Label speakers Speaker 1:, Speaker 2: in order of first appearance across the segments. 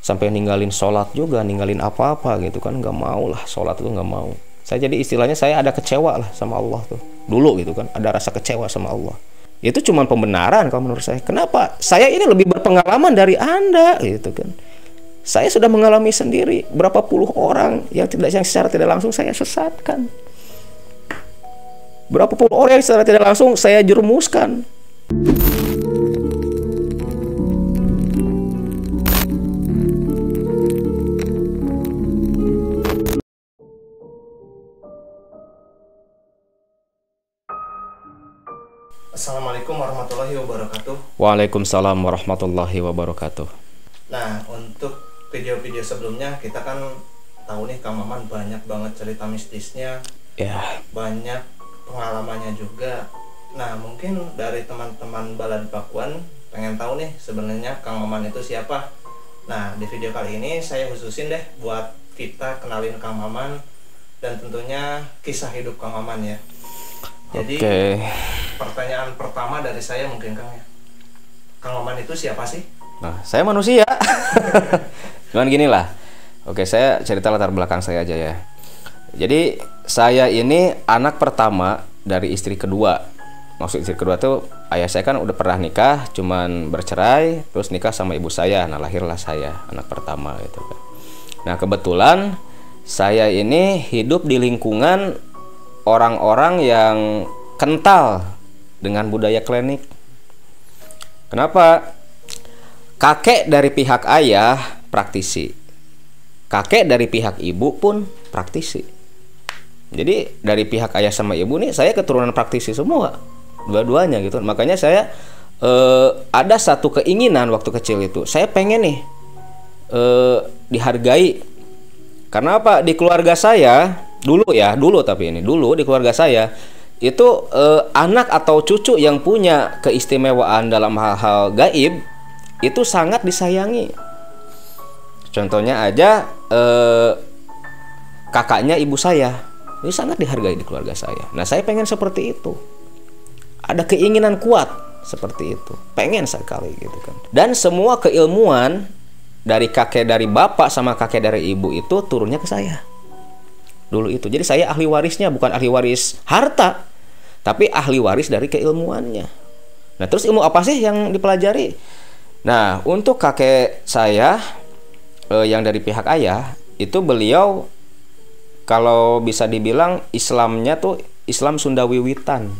Speaker 1: sampai ninggalin sholat juga ninggalin apa-apa gitu kan nggak mau lah sholat itu nggak mau. Saya jadi istilahnya saya ada kecewa lah sama Allah tuh dulu gitu kan ada rasa kecewa sama Allah. Itu cuma pembenaran kalau menurut saya. Kenapa? Saya ini lebih berpengalaman dari anda gitu kan. Saya sudah mengalami sendiri berapa puluh orang yang tidak yang secara tidak langsung saya sesatkan. Berapa puluh orang yang secara tidak langsung saya jerumuskan
Speaker 2: Assalamualaikum warahmatullahi wabarakatuh.
Speaker 1: Waalaikumsalam warahmatullahi wabarakatuh.
Speaker 2: Nah, untuk video-video sebelumnya kita kan tahu nih Kang Maman banyak banget cerita mistisnya,
Speaker 1: Ya,
Speaker 2: banyak pengalamannya juga. Nah, mungkin dari teman-teman Balad Pakuan pengen tahu nih sebenarnya Kang Maman itu siapa. Nah, di video kali ini saya khususin deh buat kita kenalin Kang Maman dan tentunya kisah hidup Kang Maman ya. Jadi
Speaker 1: oke.
Speaker 2: pertanyaan pertama dari saya mungkin Kang ya. Kang Maman itu siapa sih?
Speaker 1: Nah, saya manusia. Cuman gini lah. Oke, saya cerita latar belakang saya aja ya. Jadi saya ini anak pertama dari istri kedua. Maksud istri kedua tuh ayah saya kan udah pernah nikah, cuman bercerai, terus nikah sama ibu saya. Nah, lahirlah saya anak pertama gitu kan. Nah, kebetulan saya ini hidup di lingkungan orang-orang yang kental dengan budaya klinik. Kenapa? Kakek dari pihak ayah praktisi. Kakek dari pihak ibu pun praktisi. Jadi dari pihak ayah sama ibu nih saya keturunan praktisi semua. Dua-duanya gitu. Makanya saya eh, ada satu keinginan waktu kecil itu. Saya pengen nih eh, dihargai. Karena apa? Di keluarga saya dulu ya, dulu tapi ini dulu di keluarga saya itu eh, anak atau cucu yang punya keistimewaan dalam hal-hal gaib itu sangat disayangi. Contohnya aja eh, kakaknya ibu saya ini sangat dihargai di keluarga saya. Nah saya pengen seperti itu. Ada keinginan kuat seperti itu. Pengen sekali gitu kan. Dan semua keilmuan dari kakek dari bapak sama kakek dari ibu itu turunnya ke saya. Dulu itu. Jadi saya ahli warisnya bukan ahli waris harta, tapi ahli waris dari keilmuannya. Nah, terus ilmu apa sih yang dipelajari? Nah, untuk kakek saya eh, yang dari pihak ayah itu beliau kalau bisa dibilang Islamnya tuh Islam Sunda Wiwitan.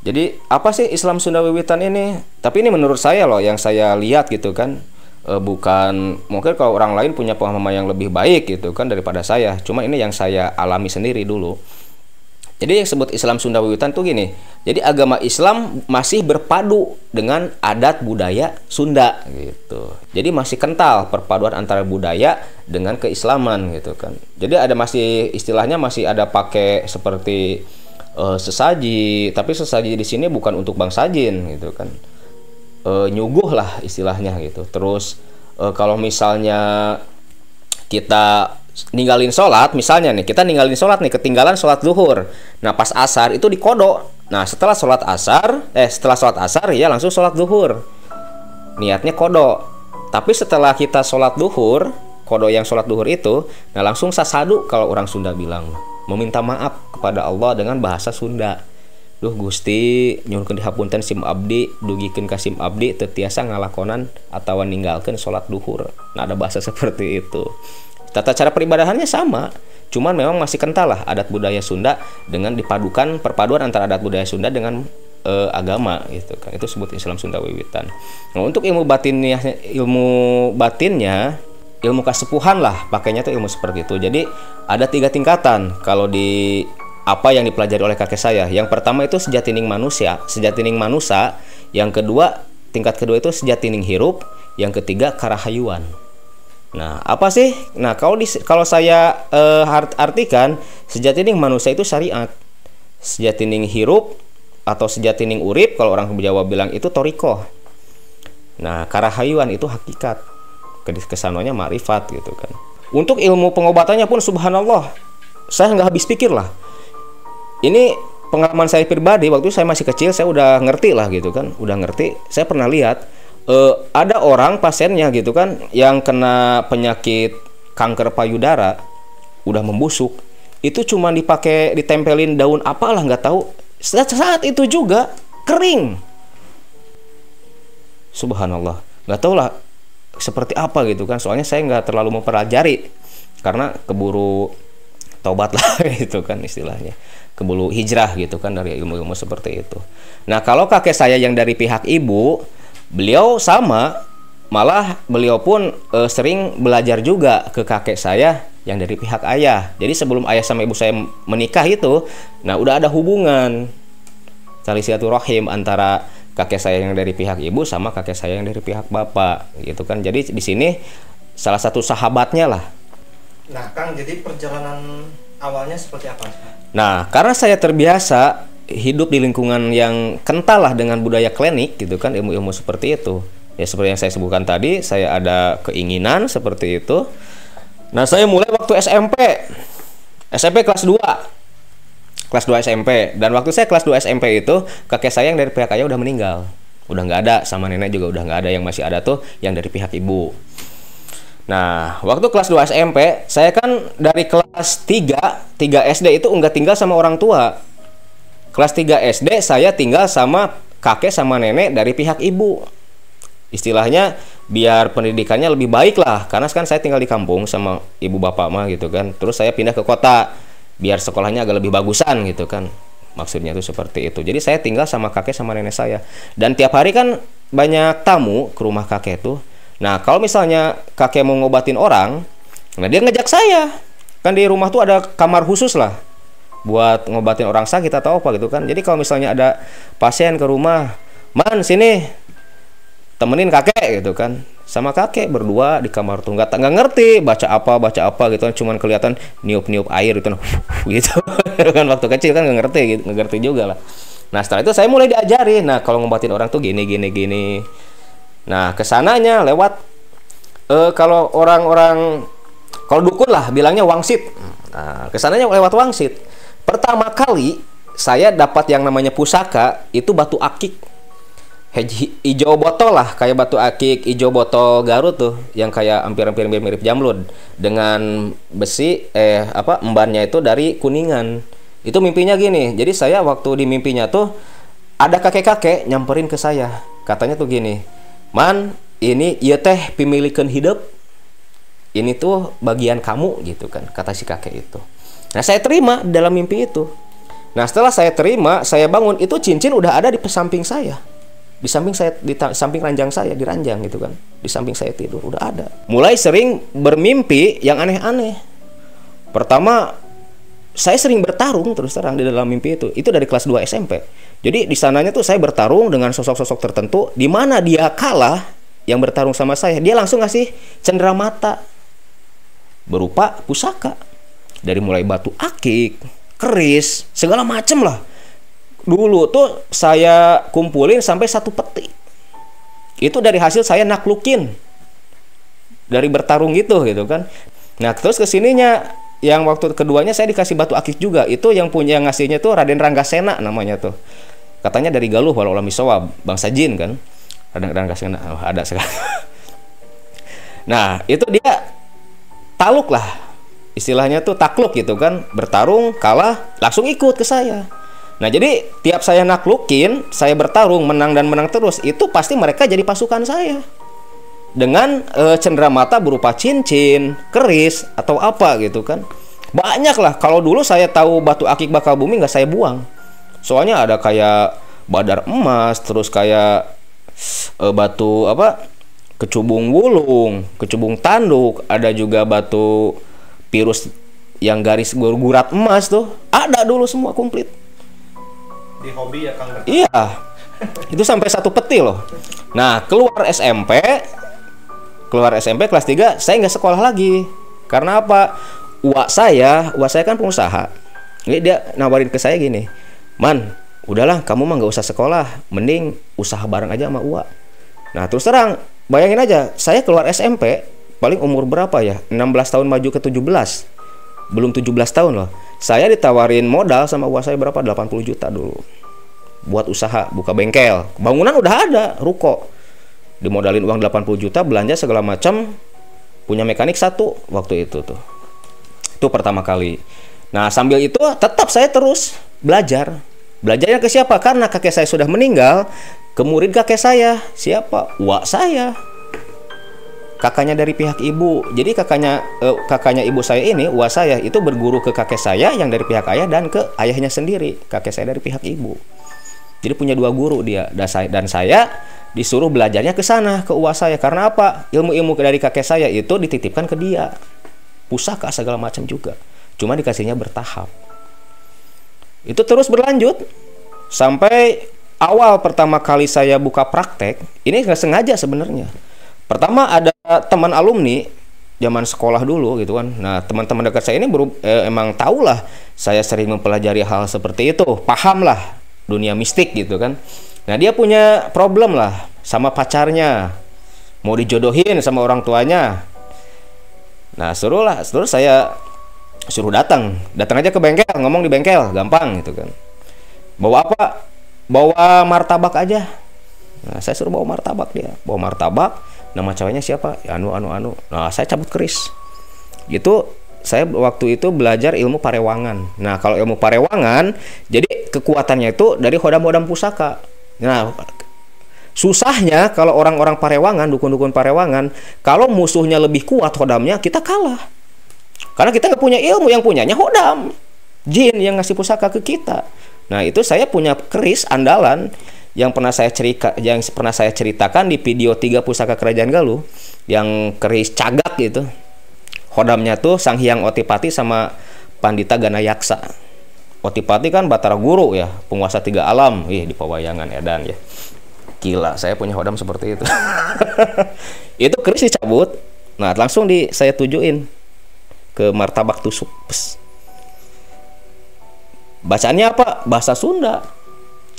Speaker 1: Jadi apa sih Islam Sunda Wiwitan ini? Tapi ini menurut saya loh yang saya lihat gitu kan e, bukan mungkin kalau orang lain punya pemahaman yang lebih baik gitu kan daripada saya. Cuma ini yang saya alami sendiri dulu. Jadi yang disebut Islam Sunda Wiwitan tuh gini. Jadi agama Islam masih berpadu dengan adat budaya Sunda gitu. Jadi masih kental perpaduan antara budaya dengan keislaman gitu kan. Jadi ada masih istilahnya masih ada pakai seperti eh, sesaji, tapi sesaji di sini bukan untuk bangsa jin gitu kan. Eh, nyuguh lah istilahnya gitu. Terus eh, kalau misalnya kita ninggalin sholat misalnya nih kita ninggalin sholat nih ketinggalan sholat zuhur. Nah pas asar itu dikodok nah setelah sholat asar eh setelah sholat asar ya langsung sholat zuhur. Niatnya kodok tapi setelah kita sholat zuhur kodok yang sholat zuhur itu nah langsung sasadu kalau orang Sunda bilang. Meminta maaf kepada Allah dengan bahasa Sunda Duh Gusti nyuhun dihapunten sim abdi dugikeun ka sim abdi teu tiasa ngalakonan atawa ninggalkeun sholat duhur nah ada bahasa seperti itu Tata cara peribadahannya sama, cuman memang masih kental lah adat budaya Sunda dengan dipadukan perpaduan antara adat budaya Sunda dengan eh, agama gitu kan. Itu sebut Islam Sunda Wiwitan. Nah, untuk ilmu batinnya ilmu batinnya ilmu kesepuhan lah pakainya tuh ilmu seperti itu. Jadi ada tiga tingkatan kalau di apa yang dipelajari oleh kakek saya. Yang pertama itu sejatining manusia, sejatining manusia. Yang kedua tingkat kedua itu sejatining hirup. Yang ketiga karahayuan. Nah, apa sih? Nah, kalau di, kalau saya eh, artikan sejatining manusia itu syariat. Sejatining hirup atau sejatining urip kalau orang Jawa bilang itu toriko. Nah, karahayuan itu hakikat. Kesanonya ma'rifat gitu kan. Untuk ilmu pengobatannya pun subhanallah. Saya nggak habis pikir lah. Ini pengalaman saya pribadi waktu saya masih kecil saya udah ngerti lah gitu kan. Udah ngerti. Saya pernah lihat eh, ada orang pasiennya gitu kan yang kena penyakit kanker payudara udah membusuk. Itu cuma dipakai ditempelin daun apalah nggak tahu. Saat, saat itu juga kering. Subhanallah. Nggak tahu lah seperti apa gitu kan. Soalnya saya nggak terlalu mempelajari karena keburu tobat lah gitu kan istilahnya keburu hijrah gitu kan dari ilmu-ilmu seperti itu. Nah kalau kakek saya yang dari pihak ibu beliau sama malah beliau pun e, sering belajar juga ke kakek saya yang dari pihak ayah. Jadi sebelum ayah sama ibu saya menikah itu nah udah ada hubungan. Tali silaturahim antara kakek saya yang dari pihak ibu sama kakek saya yang dari pihak bapak gitu kan. Jadi di sini salah satu sahabatnya lah.
Speaker 2: Nah, Kang, jadi perjalanan awalnya seperti apa?
Speaker 1: Nah, karena saya terbiasa hidup di lingkungan yang kental lah dengan budaya klinik gitu kan, ilmu-ilmu seperti itu. Ya seperti yang saya sebutkan tadi, saya ada keinginan seperti itu. Nah, saya mulai waktu SMP. SMP kelas 2. Kelas 2 SMP. Dan waktu saya kelas 2 SMP itu, kakek saya yang dari pihak ayah udah meninggal. Udah nggak ada, sama nenek juga udah nggak ada. Yang masih ada tuh yang dari pihak ibu. Nah, waktu kelas 2 SMP, saya kan dari kelas 3, 3 SD itu enggak tinggal sama orang tua. Kelas 3 SD saya tinggal sama kakek sama nenek dari pihak ibu. Istilahnya biar pendidikannya lebih baik lah, karena kan saya tinggal di kampung sama ibu bapak mah gitu kan. Terus saya pindah ke kota biar sekolahnya agak lebih bagusan gitu kan. Maksudnya itu seperti itu. Jadi saya tinggal sama kakek sama nenek saya. Dan tiap hari kan banyak tamu ke rumah kakek tuh Nah, kalau misalnya kakek mau ngobatin orang, nah dia ngejak saya. Kan di rumah tuh ada kamar khusus lah buat ngobatin orang sakit atau apa gitu kan. Jadi kalau misalnya ada pasien ke rumah, "Man, sini temenin kakek" gitu kan. Sama kakek berdua di kamar tuh nggak nggak ngerti baca apa baca apa gitu kan cuman kelihatan niup niup air gitu gitu kan waktu kecil kan nggak ngerti gitu nggak ngerti juga lah nah setelah itu saya mulai diajari nah kalau ngobatin orang tuh gini gini gini Nah, ke sananya lewat uh, kalau orang-orang kalau dukun lah bilangnya wangsit. Nah, ke sananya lewat wangsit. Pertama kali saya dapat yang namanya pusaka itu batu akik. Hijau botol lah kayak batu akik hijau botol Garut tuh yang kayak hampir-hampir mirip jamlud dengan besi eh apa embannya itu dari kuningan itu mimpinya gini jadi saya waktu di mimpinya tuh ada kakek-kakek nyamperin ke saya katanya tuh gini man ini ya teh pemilikan hidup. Ini tuh bagian kamu gitu kan kata si kakek itu. Nah saya terima dalam mimpi itu. Nah setelah saya terima saya bangun itu cincin udah ada di samping saya. Di samping saya di samping ranjang saya di ranjang gitu kan. Di samping saya tidur udah ada. Mulai sering bermimpi yang aneh-aneh. Pertama saya sering bertarung terus terang di dalam mimpi itu itu dari kelas 2 SMP jadi di sananya tuh saya bertarung dengan sosok-sosok tertentu di mana dia kalah yang bertarung sama saya, dia langsung ngasih cendera mata berupa pusaka. Dari mulai batu akik, keris, segala macem lah. Dulu tuh saya kumpulin sampai satu peti. Itu dari hasil saya naklukin dari bertarung gitu gitu kan. Nah terus ke sininya yang waktu keduanya saya dikasih batu akik juga. Itu yang punya yang ngasihnya tuh Raden Ranggasena namanya tuh. Katanya dari Galuh walau Misawa bangsa jin kan. Kadang-kadang kasih oh, ada sekali. Nah itu dia taluk lah. Istilahnya tuh takluk gitu kan. Bertarung kalah langsung ikut ke saya. Nah jadi tiap saya naklukin saya bertarung menang dan menang terus itu pasti mereka jadi pasukan saya dengan e, cendera mata berupa cincin keris atau apa gitu kan. Banyak lah kalau dulu saya tahu batu akik bakal bumi nggak saya buang. Soalnya ada kayak badar emas terus kayak uh, batu apa kecubung wulung kecubung tanduk ada juga batu virus yang garis gurat emas tuh. Ada dulu semua komplit.
Speaker 2: Di hobi ya kang?
Speaker 1: Iya. Itu sampai satu peti loh. Nah keluar SMP keluar SMP kelas 3 saya nggak sekolah lagi. Karena apa? Uak saya uak saya kan pengusaha. Jadi dia nawarin ke saya gini man udahlah kamu mah nggak usah sekolah mending usaha bareng aja sama Uwa nah terus terang bayangin aja saya keluar SMP paling umur berapa ya? 16 tahun maju ke 17 belum 17 tahun loh. Saya ditawarin modal sama Uwa saya berapa? 80 juta dulu. Buat usaha buka bengkel. Bangunan udah ada ruko dimodalin uang 80 juta belanja segala macam punya mekanik satu waktu itu tuh. Itu pertama kali. Nah sambil itu tetap saya terus belajar. Belajarnya ke siapa? Karena kakek saya sudah meninggal ke murid kakek saya. Siapa? Wak saya. Kakaknya dari pihak ibu. Jadi kakaknya eh, kakaknya ibu saya ini wak saya itu berguru ke kakek saya yang dari pihak ayah dan ke ayahnya sendiri. Kakek saya dari pihak ibu. Jadi punya dua guru dia dan saya, dan saya disuruh belajarnya ke sana ke uas saya. Karena apa? Ilmu-ilmu dari kakek saya itu dititipkan ke dia. Pusaka segala macam juga. Cuma dikasihnya bertahap. Itu terus berlanjut. Sampai awal pertama kali saya buka praktek ini nggak sengaja sebenarnya. Pertama ada teman alumni zaman sekolah dulu gitu kan. Nah teman-teman dekat saya ini baru eh, emang tahulah saya sering mempelajari hal seperti itu. Paham lah dunia mistik gitu kan Nah dia punya problem lah sama pacarnya, mau dijodohin sama orang tuanya. Nah suruh lah, suruh saya suruh datang, datang aja ke bengkel, ngomong di bengkel, gampang gitu kan. Bawa apa? Bawa martabak aja. Nah saya suruh bawa martabak dia, bawa martabak. Nama ceweknya siapa? Ya, anu anu anu. Nah saya cabut keris. Gitu saya waktu itu belajar ilmu parewangan. Nah, kalau ilmu parewangan, jadi kekuatannya itu dari hodam-hodam pusaka. Nah, susahnya kalau orang-orang Parewangan, dukun-dukun Parewangan, kalau musuhnya lebih kuat hodamnya, kita kalah. Karena kita nggak punya ilmu, yang punyanya hodam. Jin yang ngasih pusaka ke kita. Nah, itu saya punya keris andalan yang pernah saya cerita yang pernah saya ceritakan di video tiga pusaka kerajaan Galuh yang keris cagak gitu. Hodamnya tuh Sang Hyang Otipati sama Pandita Ganayaksa. Otipati kan Batara Guru ya, penguasa tiga alam. Ih, di pewayangan Edan ya. Gila, saya punya hodam seperti itu. itu keris dicabut. Nah, langsung di saya tujuin ke martabak tusuk. Pes. Bacaannya apa? Bahasa Sunda.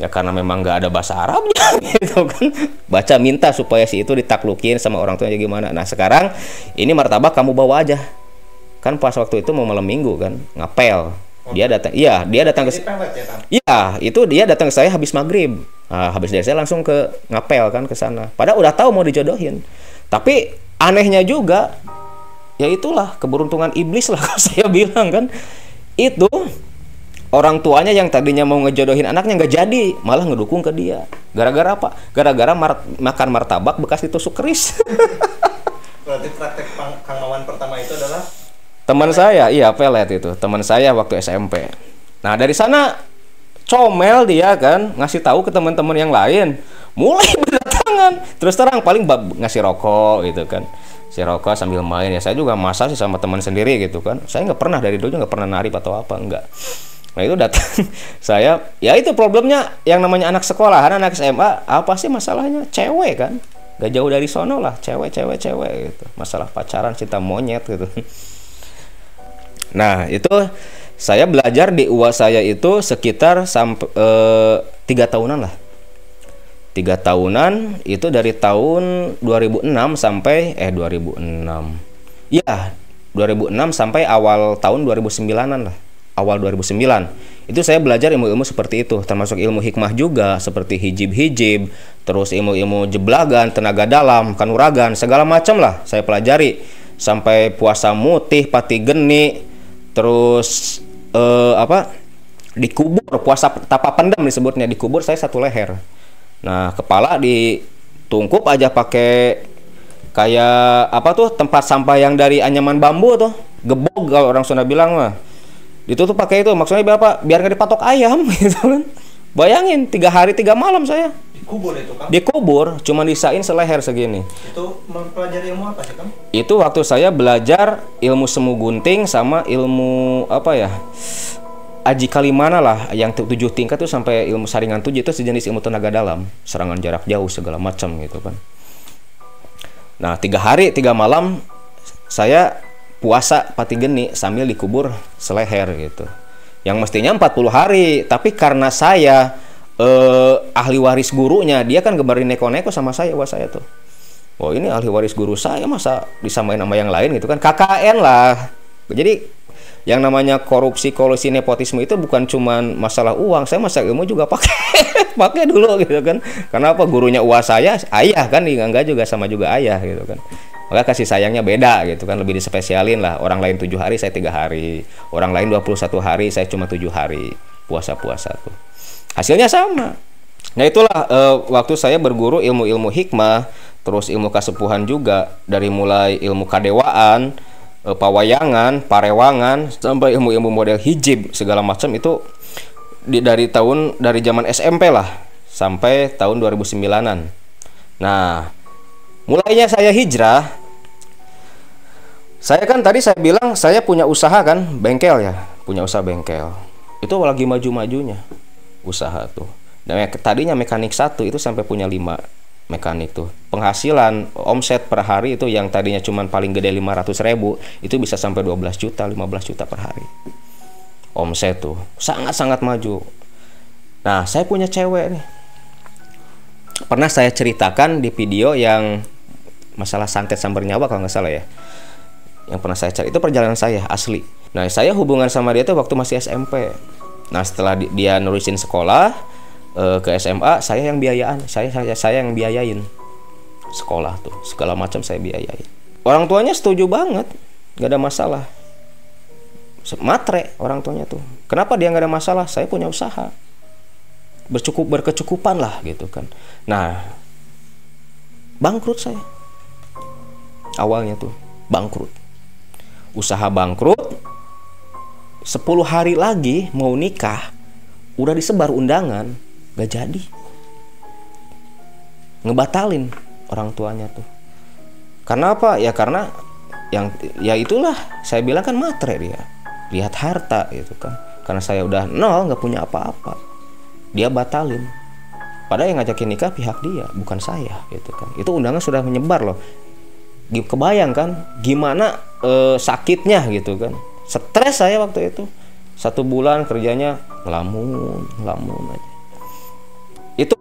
Speaker 1: Ya karena memang nggak ada bahasa Arabnya gitu kan. Baca minta supaya si itu ditaklukin sama orang tuanya gimana. Nah, sekarang ini martabak kamu bawa aja. Kan pas waktu itu mau malam minggu kan, ngapel dia datang iya dia datang ke ya, iya itu dia datang ke saya habis maghrib. Nah, habis dari saya langsung ke ngapel kan ke sana. Padahal udah tahu mau dijodohin. Tapi anehnya juga ya itulah keberuntungan iblis lah kalau saya bilang kan. Itu orang tuanya yang tadinya mau ngejodohin anaknya nggak jadi malah ngedukung ke dia. Gara-gara apa? Gara-gara mar makan martabak bekas ditusuk keris.
Speaker 2: Berarti praktek Kang Mawan pertama itu adalah
Speaker 1: Teman saya, iya pelet itu. Teman saya waktu SMP. Nah, dari sana comel dia kan ngasih tahu ke teman-teman yang lain. Mulai berdatangan. Terus terang paling ngasih rokok gitu kan. Si rokok sambil main ya. Saya juga masa sih sama teman sendiri gitu kan. Saya nggak pernah dari dulu nggak pernah nari atau apa enggak. Nah itu datang saya ya itu problemnya yang namanya anak sekolah, anak SMA apa sih masalahnya cewek kan gak jauh dari sono lah cewek cewek cewek gitu masalah pacaran cinta monyet gitu Nah, itu saya belajar di UA saya itu sekitar sampai eh, tiga tahunan lah. Tiga tahunan itu dari tahun 2006 sampai eh 2006. Iya, 2006 sampai awal tahun 2009-an lah. Awal 2009. Itu saya belajar ilmu-ilmu seperti itu, termasuk ilmu hikmah juga seperti hijib-hijib, terus ilmu-ilmu jeblagan, tenaga dalam, kanuragan, segala macam lah saya pelajari sampai puasa mutih, pati geni, terus uh, apa? Dikubur puasa tapa pendam disebutnya. Dikubur saya satu leher. Nah kepala ditungkup aja pakai kayak apa tuh tempat sampah yang dari anyaman bambu tuh. Gebog kalau orang Sunda bilang mah. Ditutup pakai itu. Maksudnya berapa biar nggak dipatok ayam gitu kan bayangin tiga hari tiga malam saya.
Speaker 2: Dikubur itu kan
Speaker 1: dikubur cuma disain seleher segini.
Speaker 2: Itu mempelajari ilmu apa sih kang?
Speaker 1: Itu waktu saya belajar ilmu semu gunting sama ilmu apa ya Aji Kalimana lah yang tujuh tingkat tuh sampai ilmu saringan tujuh itu sejenis ilmu tenaga dalam serangan jarak jauh segala macam gitu kan. Nah tiga hari tiga malam saya puasa pati geni sambil dikubur seleher gitu yang mestinya 40 hari. Tapi karena saya eh, ahli waris gurunya dia kan gembarin neko-neko sama saya wah saya tuh. Oh ini ahli waris guru saya masa disamain sama yang lain gitu kan? KKN lah. Jadi yang namanya korupsi kolusi nepotisme itu bukan cuman masalah uang. Saya masalah ilmu juga pakai pakai dulu gitu kan? Karena apa? Gurunya uas saya ayah kan? Enggak juga sama juga ayah gitu kan maka kasih sayangnya beda gitu kan lebih dispesialin lah. Orang lain tujuh hari saya tiga hari. Orang lain 21 hari saya cuma tujuh hari. Puasa-puasa tuh. Hasilnya sama. Nah itulah uh, waktu saya berguru ilmu-ilmu hikmah terus ilmu kesepuhan juga dari mulai ilmu kadewaan uh, pawayangan, parewangan sampai ilmu-ilmu model hijib segala macam itu di, dari tahun dari zaman SMP lah sampai tahun 2009-an. Nah, mulainya saya hijrah saya kan tadi saya bilang saya punya usaha kan, bengkel ya, punya usaha bengkel. Itu lagi maju-majunya usaha tuh. Dan tadinya mekanik satu itu sampai punya lima mekanik tuh. Penghasilan omset per hari itu yang tadinya cuma paling gede 500 ribu itu bisa sampai 12 juta 15 juta per hari. Omset tuh sangat-sangat maju. Nah saya punya cewek nih. Pernah saya ceritakan di video yang masalah santet sambar nyawa kalau nggak salah ya yang pernah saya cari. Itu perjalanan saya asli. Nah saya hubungan sama dia tuh waktu masih SMP nah setelah dia nulisin sekolah uh, ke SMA saya yang biayaan. Saya saya saya yang biayain sekolah tuh. Segala macam saya biayain. Orang tuanya setuju banget. Nggak ada masalah. Matre orang tuanya tuh. Kenapa dia nggak ada masalah? Saya punya usaha. Bercukup berkecukupan lah gitu kan. Nah bangkrut saya. Awalnya tuh bangkrut usaha bangkrut 10 hari lagi mau nikah udah disebar undangan gak jadi. Ngebatalin orang tuanya tuh. Karena apa? Ya karena yang ya itulah saya bilang kan matre dia. Lihat harta gitu kan. Karena saya udah nol nggak punya apa-apa. Dia batalin. Padahal yang ngajakin nikah pihak dia bukan saya gitu kan. Itu undangan sudah menyebar loh. Kebayang kan? Gimana e, sakitnya gitu kan. Stres saya waktu itu. Satu bulan kerjanya ngelamun ngelamun aja. Itu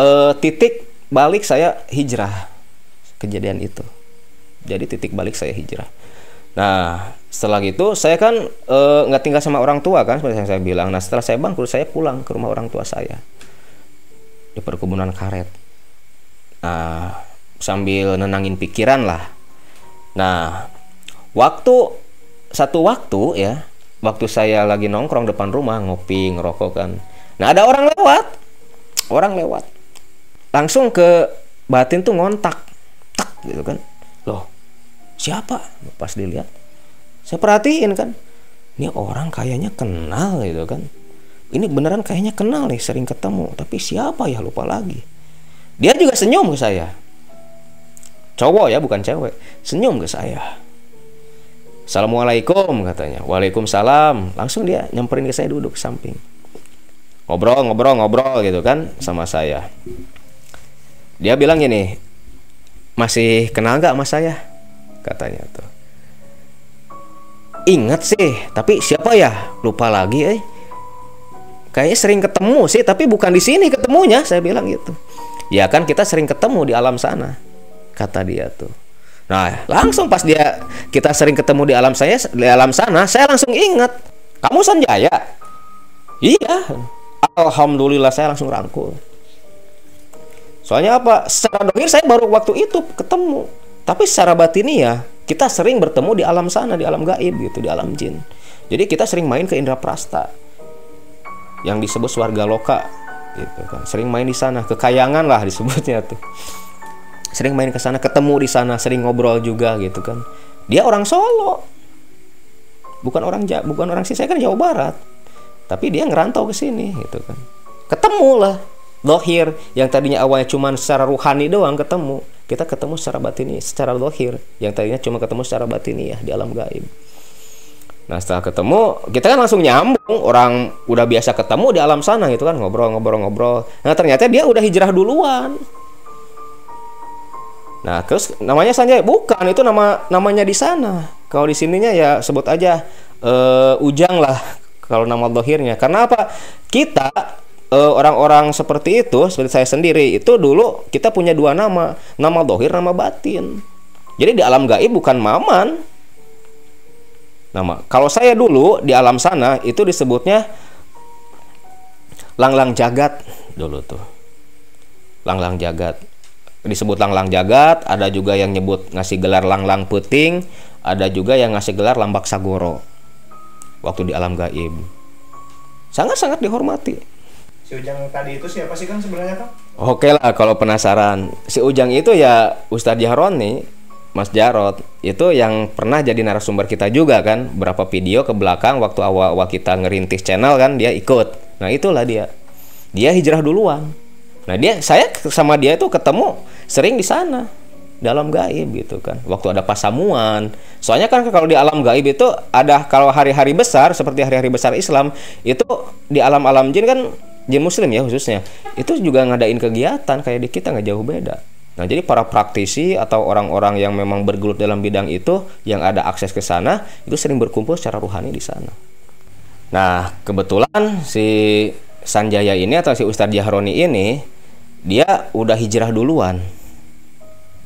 Speaker 1: uh, titik balik saya hijrah kejadian itu. Jadi titik balik saya hijrah. Nah setelah itu saya kan eh, nggak tinggal sama orang tua kan seperti yang saya bilang. Nah setelah saya bangkrut saya pulang ke rumah orang tua saya. Di perkebunan karet. Nah sambil nenangin pikiran lah. Nah waktu satu waktu ya waktu saya lagi nongkrong depan rumah ngopi ngerokok kan. Nah ada orang lewat. Orang lewat. Langsung ke batin tuh ngontak. Tak gitu kan. Loh siapa? Pas dilihat. Saya perhatiin kan. Ini orang kayaknya kenal gitu kan. Ini beneran kayaknya kenal nih sering ketemu. Tapi siapa ya? Lupa lagi. Dia juga senyum ke saya. Cowok ya bukan cewek. Senyum ke saya Assalamualaikum katanya. Waalaikumsalam. Langsung dia nyamperin ke saya duduk samping. Ngobrol ngobrol ngobrol gitu kan sama saya. Dia bilang gini masih kenal nggak sama saya? Katanya tuh. Ingat sih tapi siapa ya? Lupa lagi eh. Kayaknya sering ketemu sih tapi bukan di sini ketemunya saya bilang gitu. Ya kan kita sering ketemu di alam sana kata dia tuh nah langsung pas dia kita sering ketemu di alam saya di alam sana saya langsung ingat kamu Sanjaya iya Alhamdulillah saya langsung rangkul. Soalnya apa? Secara dohir saya baru waktu itu ketemu. Tapi secara batin ya kita sering bertemu di alam sana, di alam gaib gitu, di alam jin. Jadi kita sering main ke Indra Prasta yang disebut warga loka gitu kan. Sering main di sana, kekayangan lah disebutnya tuh. Sering main ke sana, ketemu di sana, sering ngobrol juga gitu kan. Dia orang Solo. Bukan orang bukan orang sih, saya kan Jawa Barat. Tapi dia ngerantau ke sini gitu kan. Ketemu lah lohir yang tadinya awalnya cuma secara ruhani doang ketemu. Kita ketemu secara batini secara lohir yang tadinya cuma ketemu secara batini ya di alam gaib. Nah setelah ketemu kita kan langsung nyambung. Orang udah biasa ketemu di alam sana gitu kan ngobrol-ngobrol-ngobrol nah ternyata dia udah hijrah duluan Nah, terus namanya Sanjay? Bukan itu nama namanya di sana. Kalau di sininya ya sebut aja uh, Ujang lah kalau nama dohirnya. Karena apa? Kita eh, orang-orang seperti itu seperti saya sendiri itu dulu kita punya dua nama. Nama dohir nama batin. Jadi di alam gaib bukan maman. Nama kalau saya dulu di alam sana itu disebutnya langlang jagat dulu tuh. Langlang jagat disebut langlang jagat ada juga yang nyebut ngasih gelar langlang puting ada juga yang ngasih gelar lambak sagoro. Waktu di alam gaib. Sangat-sangat dihormati.
Speaker 2: Si ujang tadi itu siapa sih kan sebenarnya kan
Speaker 1: Oke lah kalau penasaran. Si Ujang itu ya Ustadz Jahron nih Mas Jarot. Itu yang pernah jadi narasumber kita juga kan? Berapa video ke belakang waktu awal-awal kita ngerintis channel kan? Dia ikut. Nah itulah dia. Dia hijrah duluan. Nah dia saya sama dia itu ketemu sering di sana dalam gaib gitu kan. Waktu ada pasamuan. Soalnya kan kalau di alam gaib itu ada kalau hari-hari besar seperti hari-hari besar Islam itu di alam-alam jin kan jin muslim ya khususnya itu juga ngadain kegiatan kayak di kita nggak jauh beda. Nah jadi para praktisi atau orang-orang yang memang bergelut dalam bidang itu yang ada akses ke sana itu sering berkumpul secara rohani di sana. Nah kebetulan si Sanjaya ini atau si Ustadz Jahroni ini dia udah hijrah duluan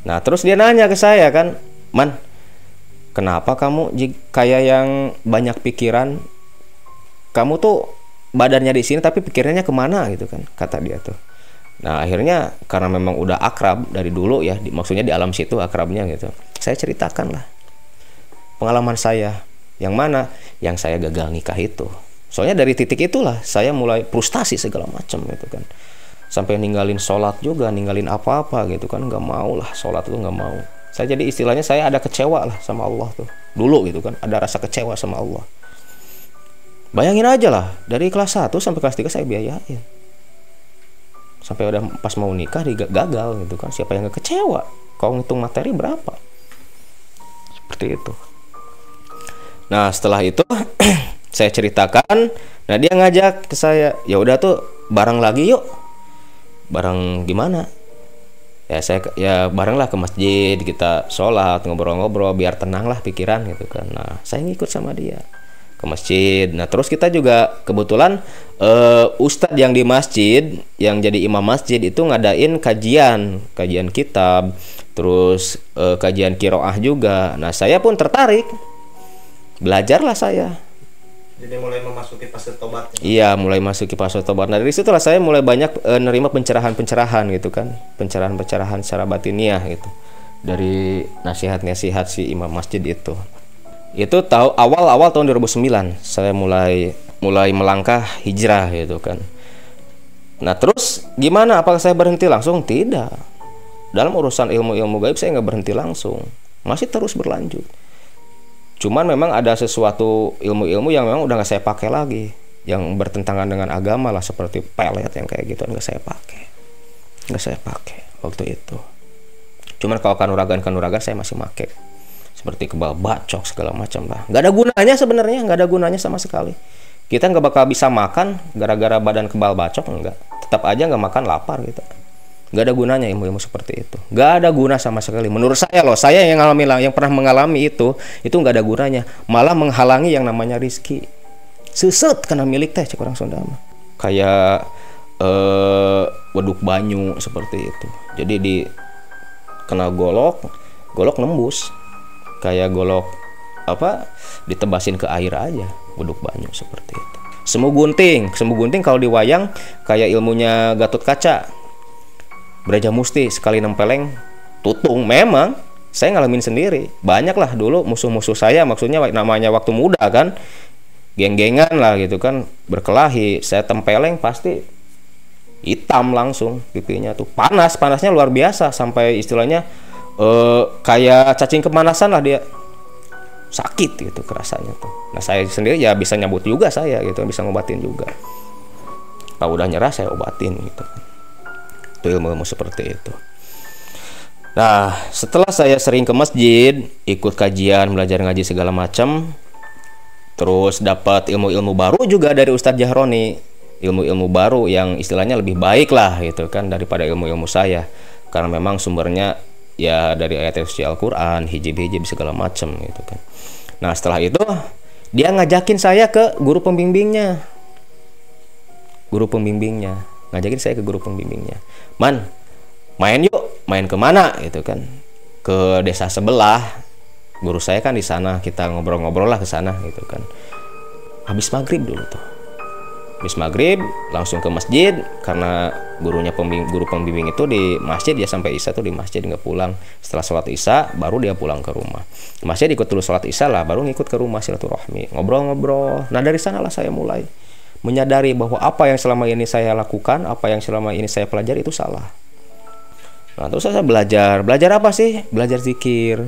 Speaker 1: nah terus dia nanya ke saya kan man kenapa kamu kayak yang banyak pikiran? Kamu tuh badannya di sini tapi pikirannya ke mana? Gitu kan kata dia tuh. Nah akhirnya karena memang udah akrab dari dulu ya di, maksudnya di alam situ akrabnya gitu saya ceritakan lah pengalaman saya. Yang mana? Yang saya gagal nikah itu. Soalnya dari titik itulah saya mulai frustasi segala macam gitu kan sampai ninggalin sholat juga ninggalin apa-apa gitu kan nggak mau lah sholat tuh nggak mau saya jadi istilahnya saya ada kecewa lah sama Allah tuh dulu gitu kan ada rasa kecewa sama Allah Bayangin aja lah, dari kelas 1 sampai kelas 3 saya biayain. Sampai udah pas mau nikah gagal gitu kan. Siapa yang gak kecewa? Kau ngitung materi berapa? Seperti itu. Nah, setelah itu saya ceritakan, nah dia ngajak ke saya, ya udah tuh bareng lagi yuk. Bareng gimana? Ya saya ya bareng lah ke masjid, kita sholat, ngobrol-ngobrol biar tenang lah pikiran gitu kan. Nah, saya ngikut sama dia ke masjid. Nah, terus kita juga kebetulan uh, ustadz yang di masjid, yang jadi imam masjid itu ngadain kajian, kajian kitab, terus uh, kajian kiroah juga. Nah, saya pun tertarik. Belajarlah saya.
Speaker 2: Jadi mulai memasuki fase tobat.
Speaker 1: Ya? Iya, mulai masuki fase tobat. Nah, dari situlah saya mulai banyak uh, nerima pencerahan-pencerahan gitu kan. Pencerahan-pencerahan secara batiniah gitu. Dari nasihat-nasihat si imam masjid itu itu tahu awal-awal tahun 2009 saya mulai mulai melangkah hijrah gitu kan nah terus gimana apakah saya berhenti langsung tidak dalam urusan ilmu-ilmu gaib saya nggak berhenti langsung masih terus berlanjut cuman memang ada sesuatu ilmu-ilmu yang memang udah nggak saya pakai lagi. Yang bertentangan dengan agama lah seperti pelet yang kayak gitu nggak saya pakai. Nggak saya pakai waktu itu. Cuman kalau kanuragan kanuragan saya masih pakai seperti kebal bacok segala macam lah. Nggak ada gunanya sebenarnya nggak ada gunanya sama sekali. Kita nggak bakal bisa makan gara-gara badan kebal bacok enggak tetap aja nggak makan lapar gitu nggak ada gunanya ilmu-ilmu seperti itu. Nggak ada guna sama sekali. Menurut saya loh saya yang alami yang pernah mengalami itu itu nggak ada gunanya. Malah menghalangi yang namanya rizki. Seset karena milik teh cek orang Sunda kayak eh, waduk banyu seperti itu. Jadi di kena golok golok nembus. Kayak golok apa ditebasin ke air aja buduk banyu seperti itu. Semu gunting semu gunting kalau di wayang kayak ilmunya Gatot Kaca Braja Musti sekali nempeleng tutung memang saya ngalamin sendiri banyak lah dulu musuh-musuh saya maksudnya namanya waktu muda kan geng-gengan lah gitu kan berkelahi saya tempeleng pasti hitam langsung pipinya tuh panas panasnya luar biasa sampai istilahnya uh, kayak cacing kemanasan lah dia sakit gitu kerasanya tuh. Nah saya sendiri ya bisa nyambut juga saya gitu, bisa ngobatin juga. Kalau udah nyerah saya obatin gitu. Itu ilmu-ilmu seperti itu. Nah setelah saya sering ke masjid, ikut kajian, belajar ngaji segala macam, terus dapat ilmu-ilmu baru juga dari Ustadz Jahroni, ilmu-ilmu baru yang istilahnya lebih baik lah gitu kan daripada ilmu-ilmu saya, karena memang sumbernya ya dari ayat suci Al-Quran hijib-hijib segala macam gitu kan. Nah setelah itu dia ngajakin saya ke guru pembimbingnya. Guru pembimbingnya ngajakin saya ke guru pembimbingnya. Man main yuk. Main ke mana? Gitu kan. Ke desa sebelah. Guru saya kan di sana. Kita ngobrol-ngobrol lah ke sana. Gitu kan. Habis maghrib dulu tuh. Habis maghrib langsung ke masjid. Karena gurunya pembimbing, guru pembimbing itu di masjid. Dia sampai isya tuh di masjid nggak pulang. Setelah sholat isya baru dia pulang ke rumah. Masjid ikut dulu sholat isya lah baru ngikut ke rumah silaturahmi. Ngobrol-ngobrol. Nah dari sanalah saya mulai menyadari bahwa apa yang selama ini saya lakukan apa yang selama ini saya pelajari itu salah nah terus saya belajar belajar apa sih belajar zikir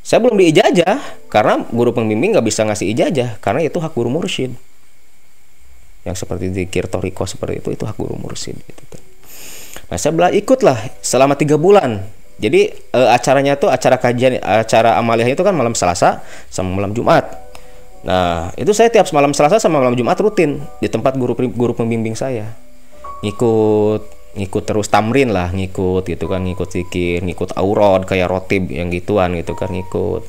Speaker 1: saya belum diijajah karena guru pembimbing nggak bisa ngasih ijazah karena itu hak guru mursyid yang seperti zikir toriko seperti itu itu hak guru mursid gitu kan. Nah saya bela ikutlah selama tiga bulan. Jadi e, acaranya tuh acara kajian acara amaliah itu kan malam Selasa sama malam Jumat. Nah itu saya tiap malam Selasa sama malam Jumat rutin di tempat guru guru pembimbing saya. Ngikut ngikut terus tamrin lah ngikut gitu kan ngikut zikir ngikut aurod kayak rotib yang gituan gitu kan ngikut.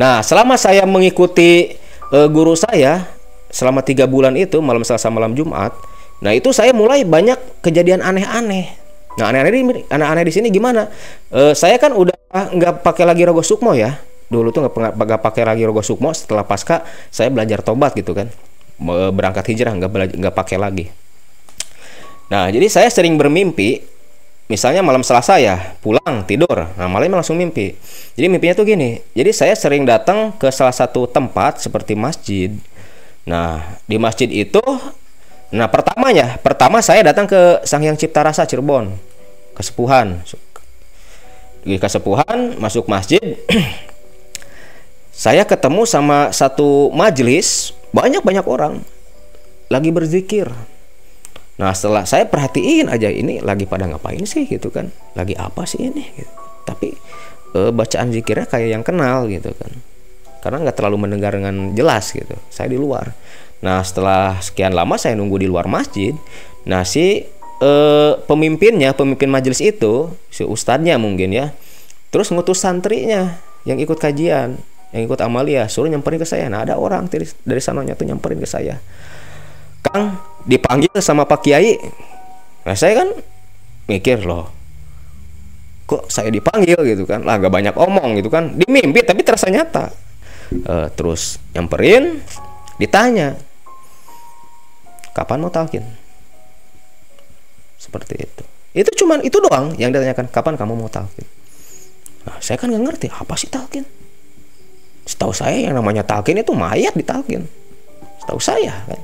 Speaker 1: Nah selama saya mengikuti e, guru saya selama tiga bulan itu malam Selasa malam Jumat nah itu saya mulai banyak kejadian aneh-aneh. Nah aneh-aneh di aneh-aneh di sini gimana? E, saya kan udah nggak pakai lagi rogo sukmo ya dulu tuh nggak pakai lagi rogo sukmo. Setelah pasca saya belajar tobat gitu kan. Berangkat hijrah nggak nggak pakai lagi. Nah jadi saya sering bermimpi misalnya malam Selasa ya pulang tidur. Nah malamnya langsung mimpi. Jadi mimpinya tuh gini jadi saya sering datang ke salah satu tempat seperti masjid. Nah, di masjid itu nah pertamanya, pertama saya datang ke Sang Hyang Cipta Rasa Cirebon, kesepuhan. Di kesepuhan masuk masjid saya ketemu sama satu majelis banyak-banyak orang lagi berzikir. Nah setelah saya perhatiin aja ini lagi pada ngapain sih gitu kan, lagi apa sih ini? Gitu. Tapi e, bacaan zikirnya kayak yang kenal gitu kan karena nggak terlalu mendengar dengan jelas gitu saya di luar nah setelah sekian lama saya nunggu di luar masjid nah si eh, pemimpinnya pemimpin majelis itu si ustadznya mungkin ya terus ngutus santrinya yang ikut kajian yang ikut amalia suruh nyamperin ke saya. Nah ada orang dari, dari sanonya tuh nyamperin ke saya. Kang dipanggil sama Pak Kiai. Nah saya kan mikir loh kok saya dipanggil? gitu kan. Lah gak banyak omong gitu kan. Di mimpi tapi terasa nyata. Uh, terus nyamperin ditanya kapan mau talkin? Seperti itu. Itu cuman itu doang yang ditanyakan kapan kamu mau talkin? Nah saya kan nggak ngerti apa sih talkin setahu saya yang namanya talkin itu mayat ditalkin setahu saya kan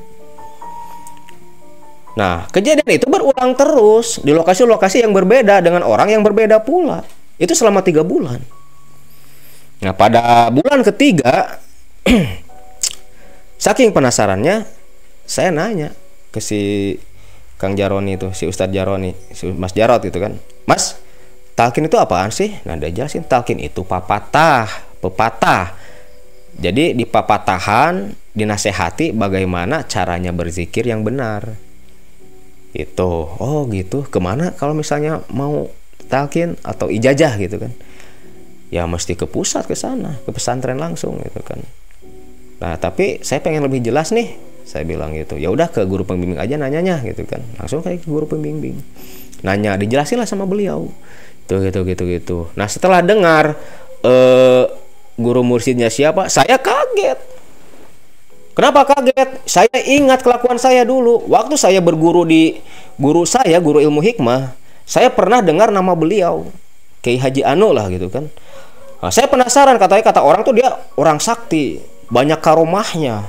Speaker 1: Nah, kejadian itu berulang terus di lokasi-lokasi yang berbeda dengan orang yang berbeda pula. Itu selama tiga bulan. Nah, pada bulan ketiga, saking penasarannya, saya nanya ke si Kang Jaroni itu, si Ustadz Jaroni, si Mas Jarot itu kan. Mas, talkin itu apaan sih? Nah, dia jelasin talkin itu papatah, pepatah. Jadi di papatahan dinasehati bagaimana caranya berzikir yang benar. Itu, oh gitu. Ke mana kalau misalnya mau talkin atau ijazah gitu kan? ya mesti ke pusat ke sana ke pesantren langsung gitu kan. Nah tapi saya pengen lebih jelas nih. Saya bilang gitu. Ya udah ke guru pembimbing aja nanyanya gitu kan. Langsung kayak ke guru pembimbing. Nanya dijelasin lah sama beliau. Tuh gitu gitu gitu. Nah setelah dengar eh, guru mursidnya siapa saya kaget kenapa kaget saya ingat kelakuan saya dulu waktu saya berguru di guru saya guru ilmu hikmah saya pernah dengar nama beliau Kiai Haji Anu lah gitu kan Nah, saya penasaran katanya kata orang tuh dia orang sakti, banyak karomahnya.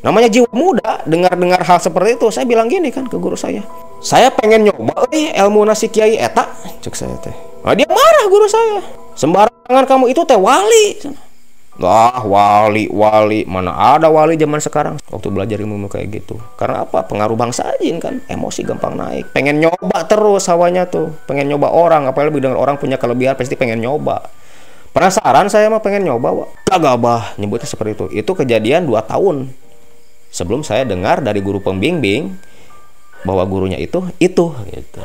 Speaker 1: Namanya jiwa muda, dengar-dengar hal seperti itu, saya bilang gini kan ke guru saya. Saya pengen nyoba eh ilmu nasi kiai eta, cek saya teh. Nah, dia marah guru saya. Sembarangan kamu itu teh wali. Wah, wali, wali. Mana ada wali zaman sekarang waktu belajar ilmu kayak gitu. Karena apa? Pengaruh bangsa jin kan. Emosi gampang naik. Pengen nyoba terus hawanya tuh. Pengen nyoba orang. Apalagi lebih dengar orang punya kelebihan pasti pengen nyoba. Penasaran saya mah pengen nyoba, Wak. Gagabah nyebutnya seperti itu. Itu kejadian 2 tahun sebelum saya dengar dari guru pembimbing bahwa gurunya itu itu gitu.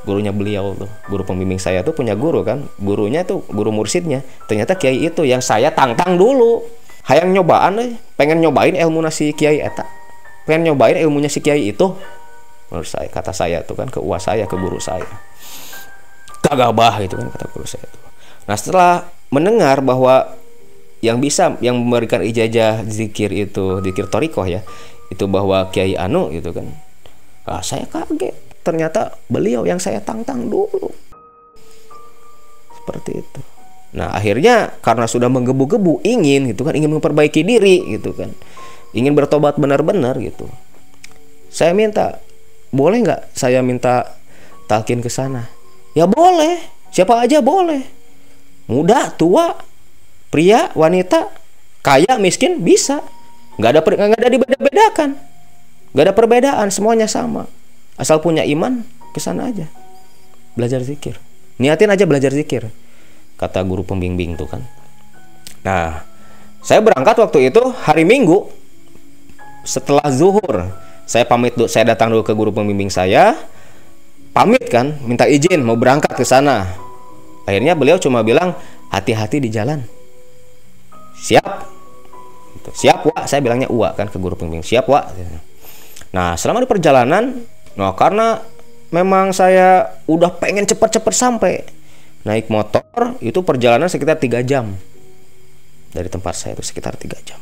Speaker 1: Gurunya beliau tuh, guru pembimbing saya tuh punya guru kan. Gurunya tuh guru mursidnya. Ternyata kiai itu yang saya tantang dulu. Hayang nyobaan deh, pengen nyobain ilmu nasi kiai eta. Pengen nyobain ilmunya si kiai itu. Menurut saya kata saya tuh kan ke uas saya, ke guru saya. Gagabah itu kan kata guru saya tuh. Nah setelah mendengar bahwa yang bisa yang memberikan ijazah zikir itu zikir torikoh ya itu bahwa Kiai Anu gitu kan ah, saya kaget ternyata beliau yang saya tantang dulu. Seperti itu. Nah akhirnya karena sudah menggebu-gebu ingin gitu kan ingin memperbaiki diri gitu kan. Ingin bertobat benar-benar gitu. Saya minta boleh nggak saya minta talkin ke sana? Ya boleh siapa aja boleh. Muda tua pria wanita kaya miskin bisa. Nggak ada nggak ada dibeda-bedakan. Nggak ada perbedaan semuanya sama asal punya iman ke sana aja. Belajar zikir. Niatin aja belajar zikir kata guru pembimbing tuh kan. Nah saya berangkat waktu itu hari minggu setelah zuhur. Saya pamit dulu saya datang dulu ke guru pembimbing saya. Pamit kan minta izin mau berangkat ke sana. Akhirnya beliau cuma bilang hati-hati di jalan. Siap. Gitu. siap wa saya bilangnya wa kan ke guru pembimbing. Siap wa nah selama di perjalanan nah karena memang saya udah pengen cepat-cepat sampai naik motor itu perjalanan sekitar tiga jam dari tempat saya itu sekitar tiga jam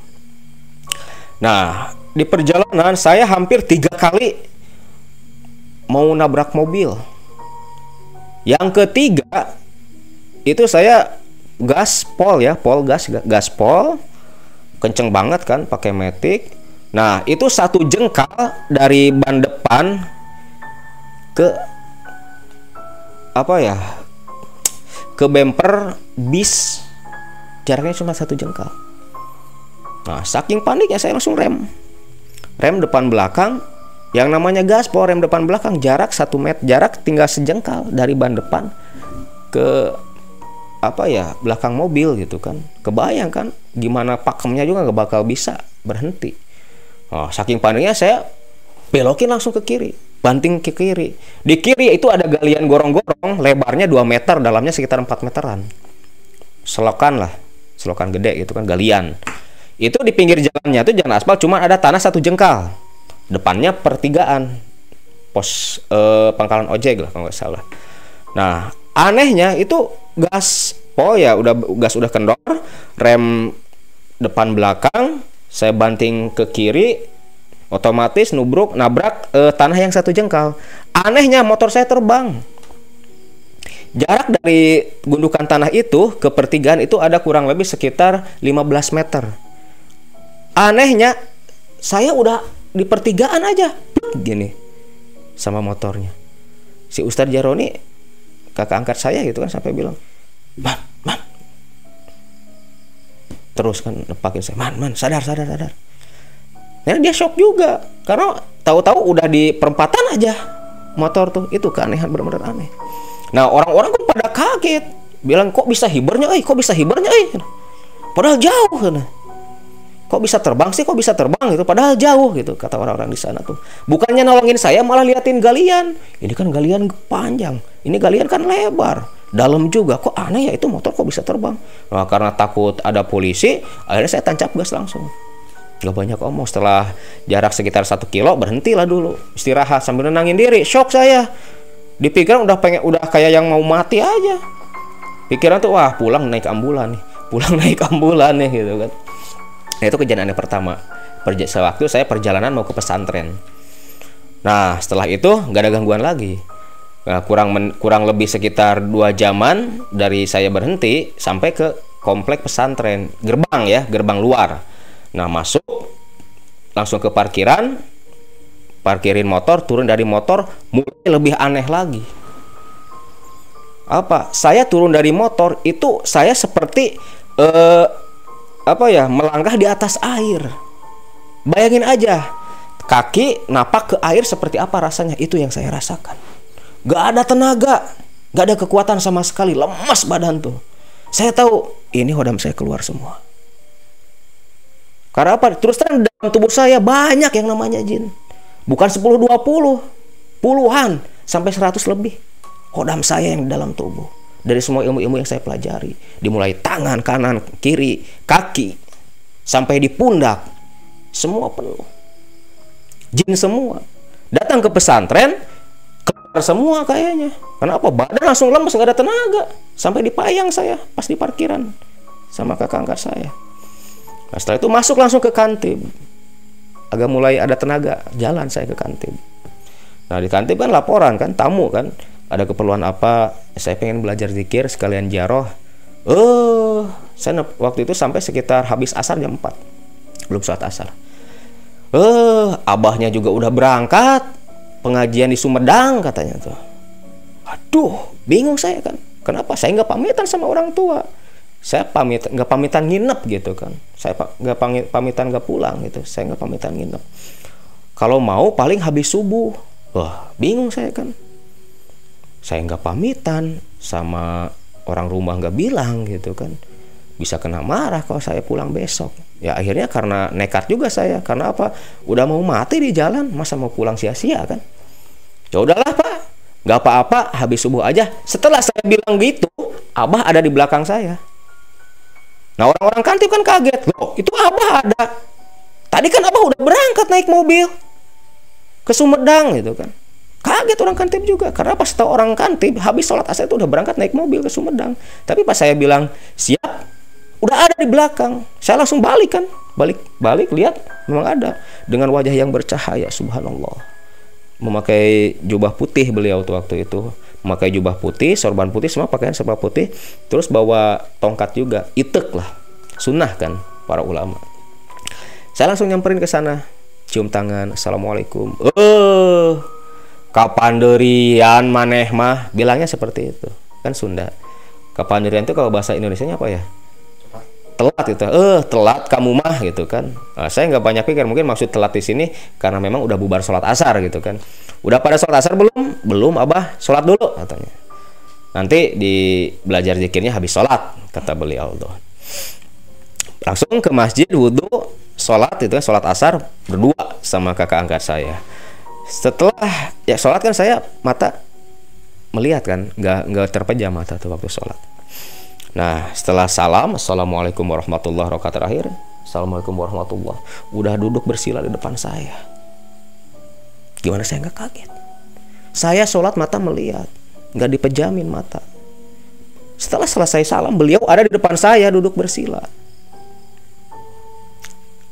Speaker 1: nah di perjalanan saya hampir tiga kali mau nabrak mobil. Yang ketiga itu saya gas pol ya, pol gas gas pol kenceng banget kan pakai metik. Nah, itu satu jengkal dari ban depan ke apa ya? ke bumper bis jaraknya cuma satu jengkal. Nah, saking panik ya saya langsung rem rem depan belakang yang namanya gaspol rem depan belakang jarak satu meter jarak tinggal sejengkal dari ban depan ke apa ya belakang mobil gitu kan kebayang kan gimana pakemnya juga nggak bakal bisa berhenti oh, saking paniknya saya belokin langsung ke kiri banting ke kiri. Di kiri itu ada galian gorong-gorong lebarnya 2 meter dalamnya sekitar 4 meteran. Selokan lah selokan gede gitu kan galian. Itu di pinggir jalannya itu jalan aspal cuma ada tanah satu jengkal. Depannya pertigaan. Pos eh, pangkalan ojek lah kalau nggak salah. Nah anehnya itu gas oh ya udah gas udah kendor rem depan belakang saya banting ke kiri otomatis nubruk nabrak eh, tanah yang satu jengkal. Anehnya motor saya terbang. Jarak dari gundukan tanah itu ke pertigaan itu ada kurang lebih sekitar 15 meter. Anehnya saya udah di pertigaan aja gini sama motornya. Si Ustadz Jaroni kakak angkat saya gitu kan sampai bilang man man. Terus kan nepakin saya man man sadar sadar sadar Karena dia shock juga. Karena tahu-tahu udah di perempatan aja motor tuh. Itu keanehan benar-benar aneh. Nah orang-orang kan pada kaget. Bilang kok bisa hibernya? Eh kok bisa hibernya? Eh. Padahal jauh kan kok bisa terbang sih? Kok bisa terbang? Gitu. Padahal jauh gitu kata orang-orang di sana tuh. Bukannya nolongin saya malah liatin galian. Ini kan galian panjang. Ini galian kan lebar. Dalam juga. Kok aneh ya itu motor kok bisa terbang? Nah karena takut ada polisi akhirnya saya tancap gas langsung Gak banyak omong setelah jarak sekitar satu kilo berhentilah dulu istirahat sambil nenangin diri shock saya di pikiran udah pengen udah kayak yang mau mati aja pikiran tuh wah pulang naik ambulan nih pulang naik ambulan nih gitu kan Nah itu kejadian yang pertama. Perja sewaktu saya perjalanan mau ke pesantren. Nah setelah itu nggak ada gangguan lagi. Nah, kurang men, kurang lebih sekitar dua jaman dari saya berhenti sampai ke komplek pesantren gerbang ya gerbang luar. Nah masuk langsung ke parkiran, parkirin motor, turun dari motor, mulai lebih aneh lagi. Apa? Saya turun dari motor itu saya seperti uh, apa ya melangkah di atas air bayangin aja kaki napak ke air seperti apa rasanya itu yang saya rasakan gak ada tenaga gak ada kekuatan sama sekali lemas badan tuh saya tahu ini hodam saya keluar semua karena apa? Terus terang dalam tubuh saya banyak yang namanya jin. Bukan 10 20 puluhan. Sampai 100 lebih. Hodam saya yang dalam tubuh. Dari semua ilmu-ilmu yang saya pelajari. Dimulai tangan kanan kiri kaki. Sampai di pundak. Semua penuh. Jin semua. Datang ke pesantren keluar semua kayaknya. Kenapa? Badan langsung lemes nggak ada tenaga. Sampai dipayang saya pas di parkiran sama kakak angkat saya Nah, setelah itu masuk langsung ke kantib. Agak mulai ada tenaga, jalan saya ke kantib. Nah, di kantib kan laporan kan, tamu kan, ada keperluan apa? Saya pengen belajar zikir sekalian jaroh. Eh, uh, saya waktu itu sampai sekitar habis asar jam 4. Belum sholat asar. Eh, uh, abahnya juga udah berangkat. Pengajian di Sumedang katanya tuh. Aduh, bingung saya kan. Kenapa saya nggak pamitan sama orang tua? Saya pamit nggak pamitan nginep gitu kan. Saya nggak pamitan nggak pulang gitu. Saya nggak pamitan nginep. Kalau mau paling habis subuh. Wah bingung saya kan. Saya nggak pamitan sama orang rumah nggak bilang gitu kan. Bisa kena marah kalau saya pulang besok. Ya akhirnya karena nekat juga saya. Karena apa? Udah mau mati di jalan masa mau pulang sia-sia kan? Ya udahlah pak. Nggak apa-apa habis subuh aja. Setelah saya bilang gitu abah ada di belakang saya Nah orang-orang kantip kan kaget loh, itu abah ada. Tadi kan abah udah berangkat naik mobil ke Sumedang gitu kan. Kaget orang kantip juga karena pas tahu orang kantip habis sholat asar itu udah berangkat naik mobil ke Sumedang. Tapi pas saya bilang siap, udah ada di belakang. Saya langsung balik kan, balik balik lihat memang ada dengan wajah yang bercahaya subhanallah. Memakai jubah putih beliau tuh waktu itu memakai jubah putih, sorban putih, semua pakaian serba putih, terus bawa tongkat juga, itek lah, sunnah kan para ulama. Saya langsung nyamperin ke sana, cium tangan, assalamualaikum. Eh, kapan derian maneh mah? Bilangnya seperti itu, kan Sunda. Kapan derian itu kalau bahasa Indonesia apa ya? Telat gitu. Eh telat kamu mah gitu kan. Nah, saya nggak banyak pikir mungkin maksud telat di sini karena memang udah bubar sholat asar gitu kan. Udah pada sholat asar belum? Belum abah. Sholat dulu katanya. Nanti di belajar zikirnya habis sholat kata beliau tuh. Langsung ke masjid wudhu sholat itu kan sholat asar berdua sama kakak angkat saya. Setelah ya sholat kan saya mata melihat kan nggak nggak terpejam mata tuh waktu sholat Nah, setelah salam, Assalamualaikum warahmatullahi wabarakatuh terakhir. Assalamualaikum warahmatullahi Udah duduk bersila di depan saya. Gimana saya nggak kaget? Saya sholat mata melihat, nggak dipejamin mata. Setelah selesai salam, beliau ada di depan saya duduk bersila.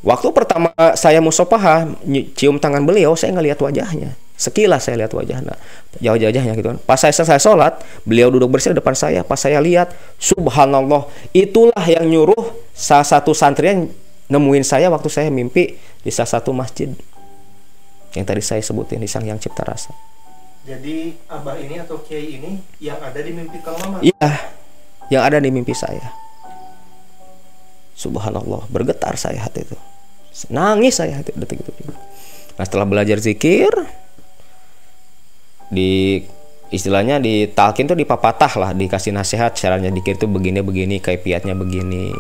Speaker 1: Waktu pertama saya musopahah, cium tangan beliau, saya ngelihat wajahnya. Sekilas saya lihat wajahnya, wajah-wajahnya gitu kan. Pas saya selesai sholat, beliau duduk bersih di depan saya. Pas saya lihat, subhanallah, itulah yang nyuruh salah satu santri yang nemuin saya waktu saya mimpi di salah satu masjid yang tadi saya sebutin di Sang Yang Cipta Rasa.
Speaker 2: Jadi abah ini atau kiai ini yang ada di mimpi Kang Maman?
Speaker 1: Iya, yang ada di mimpi saya. Subhanallah, bergetar saya hati itu. Nangis saya hati detik itu. Nah setelah belajar zikir, di istilahnya di talkin tuh dipapatah lah dikasih nasihat caranya dikir tuh begini begini kaifiatnya begini.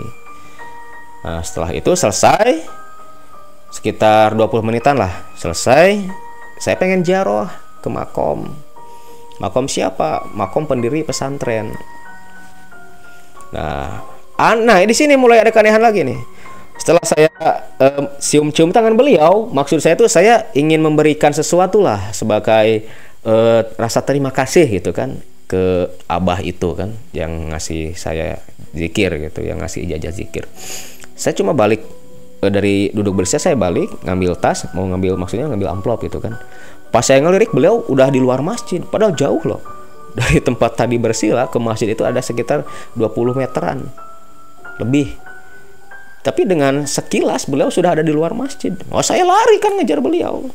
Speaker 1: Nah setelah itu selesai sekitar 20 menitan lah selesai saya pengen jaroh ke makom. Makom siapa? Makom pendiri pesantren. Nah nah di sini mulai ada keanehan lagi nih. Setelah saya um, cium-cium tangan beliau maksud saya tuh saya ingin memberikan sesuatu lah sebagai uh, rasa terima kasih gitu kan ke abah itu kan yang ngasih saya zikir gitu yang ngasih ijazah zikir. Saya cuma balik uh, dari duduk bersih saya balik ngambil tas mau ngambil maksudnya ngambil amplop gitu kan. Pas saya ngelirik beliau udah di luar masjid padahal jauh loh. Dari tempat tadi bersila ke masjid itu ada sekitar 20 meteran lebih. Tapi dengan sekilas beliau sudah ada di luar masjid. Oh saya lari kan ngejar beliau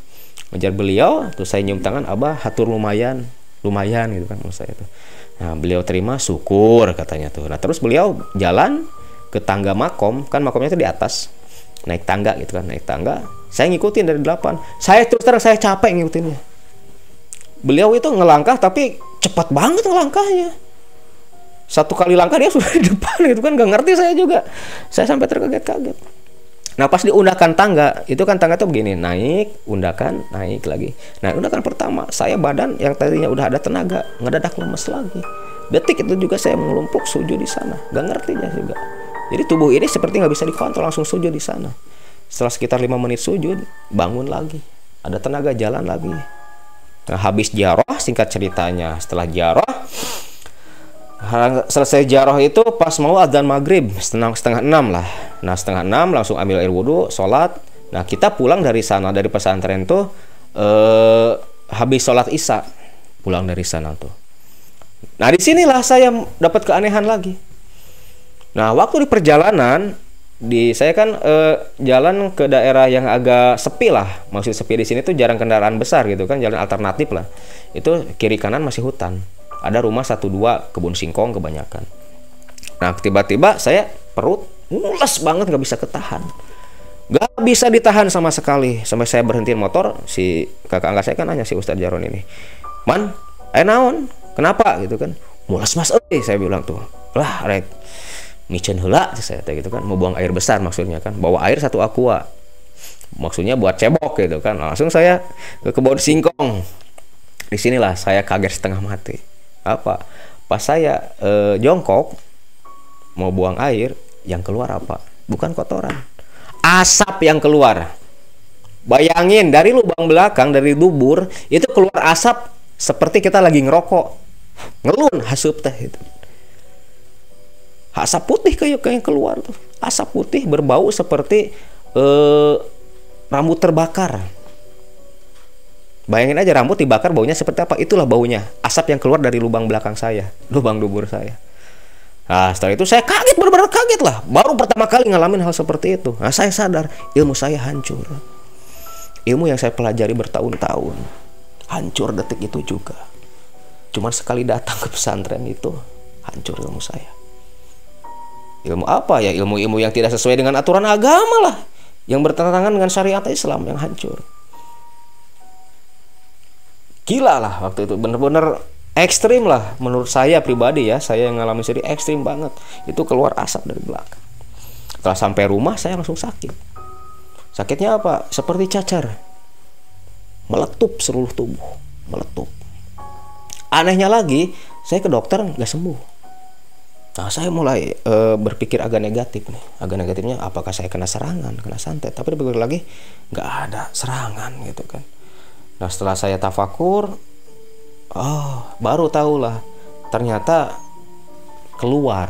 Speaker 1: ngejar beliau terus saya nyium tangan abah hatur lumayan. Lumayan gitu kan menurut saya tuh nah beliau terima syukur katanya tuh. Nah terus beliau jalan ke tangga makom. Kan makomnya itu di atas. Naik tangga gitu kan naik tangga. Saya ngikutin dari delapan. Saya terus terang saya capek ngikutinnya. Beliau itu ngelangkah tapi cepat banget ngelangkahnya. Satu kali langkah dia sudah di depan gitu kan. Gak ngerti saya juga. Saya sampai terkaget-kaget Nah pas diundakan tangga itu kan tangga tuh begini naik, undakan, naik lagi. Nah undakan pertama saya badan yang tadinya udah ada tenaga ngedadak lemes lagi. Detik itu juga saya mengelumpuk sujud di sana, gak ngerti ya juga. Jadi tubuh ini seperti nggak bisa dikontrol langsung sujud di sana. Setelah sekitar lima menit sujud, bangun lagi, ada tenaga jalan lagi. Nah habis jaroh singkat ceritanya, setelah jaroh selesai jaroh itu pas mau adzan maghrib setengah setengah enam lah. Nah setengah enam langsung ambil air wudhu sholat. Nah kita pulang dari sana dari pesantren tuh eh, habis sholat isya pulang dari sana tuh. Nah di sinilah saya dapat keanehan lagi. Nah waktu di perjalanan di saya kan eh, jalan ke daerah yang agak sepi lah. Maksud sepi di sini tuh jarang kendaraan besar gitu kan jalan alternatif lah. Itu kiri kanan masih hutan ada rumah satu dua kebun singkong kebanyakan. Nah tiba-tiba saya perut mules banget nggak bisa ketahan. Nggak bisa ditahan sama sekali. Sampai saya berhentiin motor si kakak angkat saya kan nanya si Ustadz Jaron ini man ayo naon? Kenapa? Gitu kan. Mules mas. Eh saya bilang tuh lah rek micen hela saya gitu kan. Mau buang air besar maksudnya kan. Bawa air satu aqua. Maksudnya buat cebok gitu kan. Langsung saya ke kebun singkong. Di sinilah saya kaget setengah mati apa? Pas saya eh, jongkok mau buang air yang keluar apa? Bukan kotoran. Asap yang keluar. Bayangin dari lubang belakang dari dubur itu keluar asap seperti kita lagi ngerokok. Ngelun hasup teh itu. Asap putih kayak yang keluar tuh. Asap putih berbau seperti eh, rambut terbakar Bayangin aja rambut dibakar baunya seperti apa. Itulah baunya. Asap yang keluar dari lubang belakang saya. Lubang dubur saya. Nah setelah itu saya kaget benar-benar kaget lah. Baru pertama kali ngalamin hal seperti itu. Nah saya sadar ilmu saya hancur. Ilmu yang saya pelajari bertahun-tahun. Hancur detik itu juga. Cuman sekali datang ke pesantren itu hancur ilmu saya. Ilmu apa ya? Ilmu-ilmu yang tidak sesuai dengan aturan agama lah. Yang bertentangan dengan syariat Islam yang hancur gila lah waktu itu. Bener-bener ekstrim lah menurut saya pribadi ya. Saya yang ngalamin sendiri ekstrim banget. Itu keluar asap dari belakang. Setelah sampai rumah saya langsung sakit. Sakitnya apa? Seperti cacar. Meletup seluruh tubuh. Meletup. Anehnya lagi saya ke dokter nggak sembuh. Nah, saya mulai e, berpikir agak negatif nih. Agak negatifnya apakah saya kena serangan, kena santet. Tapi dipikir lagi nggak ada serangan gitu kan. Nah setelah saya tafakur, oh baru tahulah ternyata keluar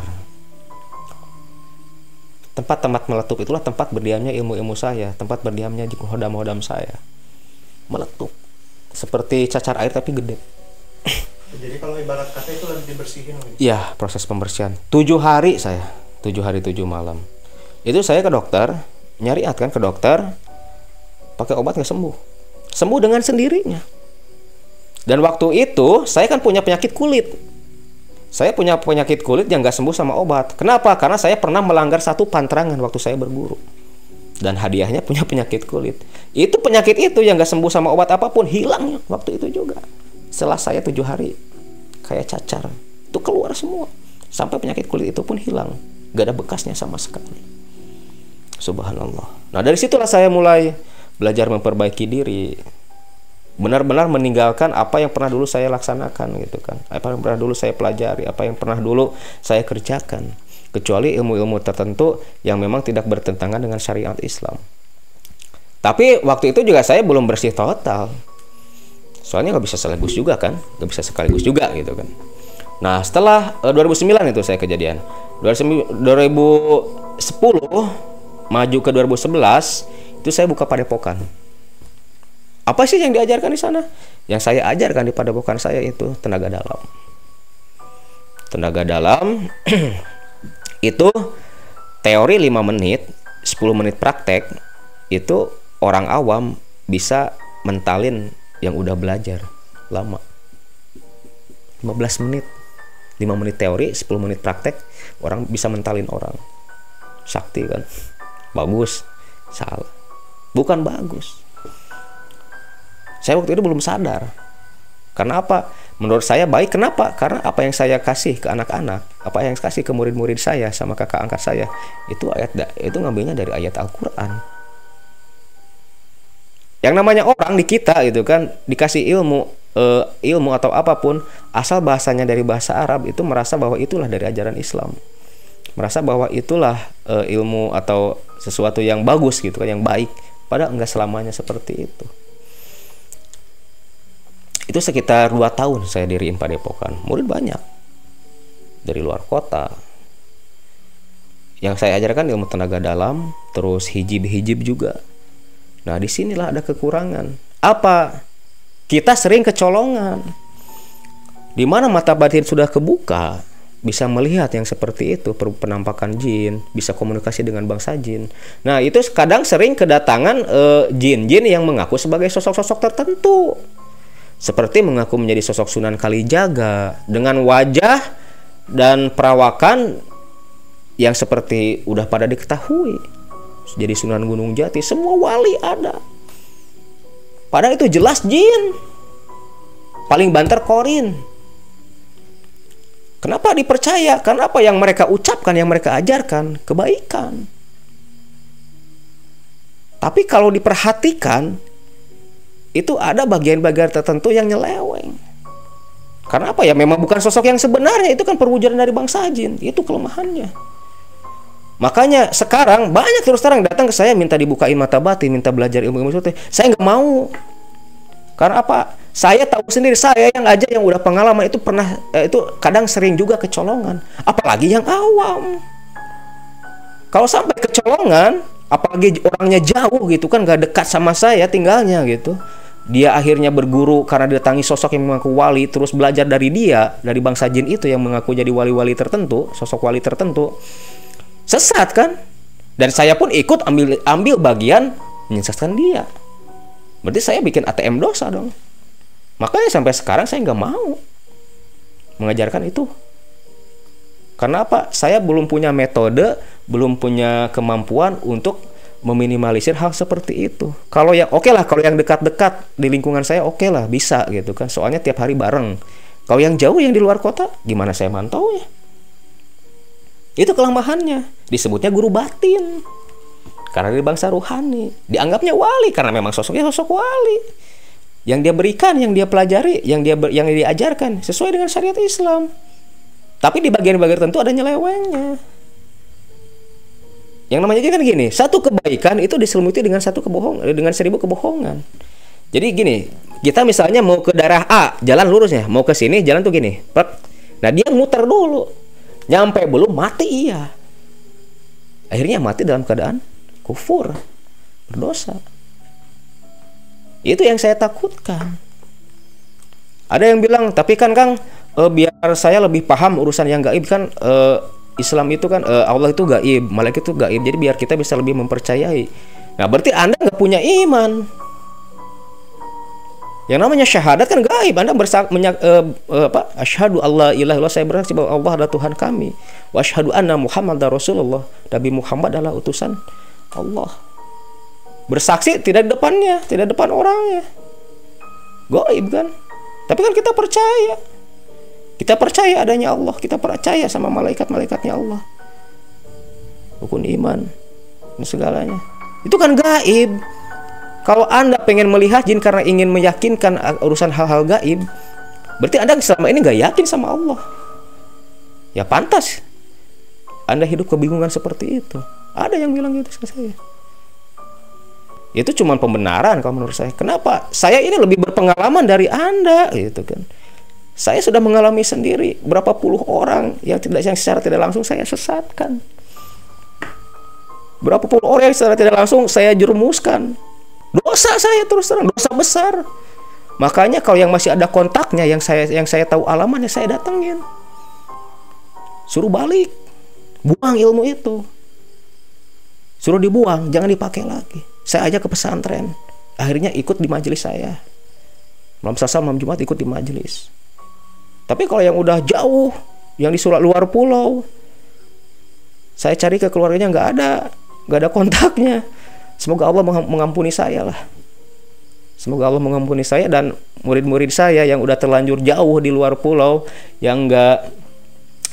Speaker 1: tempat-tempat meletup itulah tempat berdiamnya ilmu-ilmu saya, tempat berdiamnya di hodam-hodam saya. Meletup. Seperti cacar air tapi gede.
Speaker 2: Jadi kalau ibarat kata itu lagi dibersihin gitu?
Speaker 1: Iya, proses pembersihan. Tujuh hari saya, tujuh hari tujuh malam. Itu saya ke dokter, nyari kan ke dokter, pakai obat nggak sembuh sembuh dengan sendirinya. Dan waktu itu saya kan punya penyakit kulit. Saya punya penyakit kulit yang gak sembuh sama obat. Kenapa? Karena saya pernah melanggar satu pantrangan waktu saya berguru. Dan hadiahnya punya penyakit kulit. Itu penyakit itu yang gak sembuh sama obat apa pun hilang waktu itu juga. Setelah saya tujuh hari kayak cacar itu keluar semua. Sampai penyakit kulit itu pun hilang. Gak ada bekasnya sama sekali. Subhanallah. Nah dari situlah saya mulai belajar memperbaiki diri benar-benar meninggalkan apa yang pernah dulu saya laksanakan gitu kan. Apa yang pernah dulu saya pelajari apa yang pernah dulu saya kerjakan. Kecuali ilmu-ilmu tertentu yang memang tidak bertentangan dengan syariat Islam. Tapi waktu itu juga saya belum bersih total. Soalnya nggak bisa sekaligus juga kan nggak bisa sekaligus juga gitu kan. Nah setelah uh, eh, 2009 itu saya kejadian. 2010 maju ke 2011 itu saya buka padepokan. Apa sih yang diajarkan di sana? Yang saya ajarkan di padepokan saya itu tenaga dalam. Tenaga dalam itu teori 5 menit, 10 menit praktek itu orang awam bisa mentalin yang udah belajar lama. 15 menit. 5 menit teori, 10 menit praktek, orang bisa mentalin orang. Sakti kan? Bagus. Salah bukan bagus. Saya waktu itu belum sadar. Karena apa? Menurut saya baik. Kenapa? Karena apa yang saya kasih ke anak-anak, apa yang saya kasih ke murid-murid saya sama kakak angkat saya, itu ayat itu ngambilnya dari ayat Al-Qur'an. Yang namanya orang di kita gitu kan dikasih ilmu uh, ilmu atau apa pun asal bahasanya dari bahasa Arab itu merasa bahwa itulah dari ajaran Islam merasa bahwa itulah uh, ilmu atau sesuatu yang bagus gitu kan yang baik Padahal enggak selamanya seperti itu. Itu sekitar dua tahun saya diriin Padepokan. Murid banyak. dari luar kota yang saya ajarkan ilmu tenaga dalam terus hijib-hijib juga nah di sinilah ada kekurangan apa kita sering kecolongan di mana mata batin sudah kebuka bisa melihat yang seperti itu penampakan jin bisa komunikasi dengan bangsa jin. Nah itu kadang sering kedatangan uh, jin-jin yang mengaku sebagai sosok-sosok tertentu. Seperti mengaku menjadi sosok Sunan Kalijaga dengan wajah dan perawakan yang seperti udah pada diketahui. Jadi Sunan Gunung Jati semua wali ada. Padahal itu jelas jin. Paling banter korin Kenapa dipercaya? Karena apa yang mereka ucapkan, yang mereka ajarkan, kebaikan. Tapi kalau diperhatikan, itu ada bagian-bagian tertentu yang nyeleweng. Karena apa ya? Memang bukan sosok yang sebenarnya, itu kan perwujudan dari bangsa jin. Itu kelemahannya. Makanya sekarang banyak terus terang datang ke saya minta dibukain mata batin, minta belajar ilmu ilmu Saya nggak mau. Karena apa? Saya tahu sendiri saya yang aja yang udah pengalaman itu pernah eh, itu kadang sering juga kecolongan, apalagi yang awam. Kalau sampai kecolongan, apalagi orangnya jauh gitu kan gak dekat sama saya tinggalnya gitu. Dia akhirnya berguru karena didatangi sosok yang mengaku wali, terus belajar dari dia, dari bangsa jin itu yang mengaku jadi wali-wali tertentu, sosok wali tertentu. Sesat kan? Dan saya pun ikut ambil ambil bagian menyesatkan dia. Berarti saya bikin ATM dosa dong. Makanya sampai sekarang saya nggak mau mengajarkan itu. Karena apa? Saya belum punya metode, belum punya kemampuan untuk meminimalisir hal seperti itu. Kalau yang oke okay lah, kalau yang dekat-dekat di lingkungan saya oke okay lah, bisa gitu kan. Soalnya tiap hari bareng. Kalau yang jauh yang di luar kota, gimana saya mantau ya? Itu kelemahannya. Disebutnya guru batin. Karena dari bangsa ruhani. Dianggapnya wali karena memang sosoknya sosok wali yang dia berikan, yang dia pelajari, yang dia yang dia diajarkan sesuai dengan syariat Islam. Tapi di bagian-bagian tertentu ada nyelewengnya. Yang namanya kan gini, satu kebaikan itu diselimuti dengan satu kebohongan, dengan seribu kebohongan. Jadi gini, kita misalnya mau ke daerah A, jalan lurusnya, mau ke sini jalan tuh gini. Nah dia muter dulu, nyampe belum mati iya. Akhirnya mati dalam keadaan kufur, berdosa. Itu yang saya takutkan. Ada yang bilang, tapi kan Kang, e, biar saya lebih paham urusan yang gaib kan e, Islam itu kan e, Allah itu gaib, malaikat itu gaib. Jadi biar kita bisa lebih mempercayai. Nah, berarti Anda nggak punya iman. Yang namanya syahadat kan gaib. Anda bersak menyak, e, apa? Asyhadu Allah ilah Allah saya bersaksi bahwa Allah adalah Tuhan kami. Wa asyhadu anna Muhammad Rasulullah. Nabi Muhammad adalah utusan Allah. Bersaksi tidak di depannya tidak depan orangnya. Goib kan? Tapi kan kita percaya. Kita percaya adanya Allah. Kita percaya sama malaikat-malaikatnya Allah. Rukun iman dan segalanya. Itu kan gaib. Kalau anda pengen melihat jin karena ingin meyakinkan urusan hal-hal gaib berarti anda selama ini nggak yakin sama Allah. Ya pantas. Anda hidup kebingungan seperti itu ada yang bilang gitu ke saya itu cuma pembenaran kalau menurut saya. Kenapa? Saya ini lebih berpengalaman dari Anda gitu kan. Saya sudah mengalami sendiri berapa puluh orang yang tidak yang secara tidak langsung saya sesatkan. Berapa puluh orang yang secara tidak langsung saya jerumuskan. Dosa saya terus terang, dosa besar. Makanya kalau yang masih ada kontaknya yang saya yang saya tahu alamannya saya datengin. Suruh balik. Buang ilmu itu. Suruh dibuang, jangan dipakai lagi. Saya ajak ke pesantren. Akhirnya ikut di majelis saya. Malam selasa malam jumat ikut di majelis. Tapi kalau yang udah jauh yang di surat luar pulau saya cari ke keluarganya nggak ada. Nggak ada kontaknya. Semoga Allah mengampuni saya lah. Semoga Allah mengampuni saya dan murid-murid saya yang udah terlanjur jauh di luar pulau yang nggak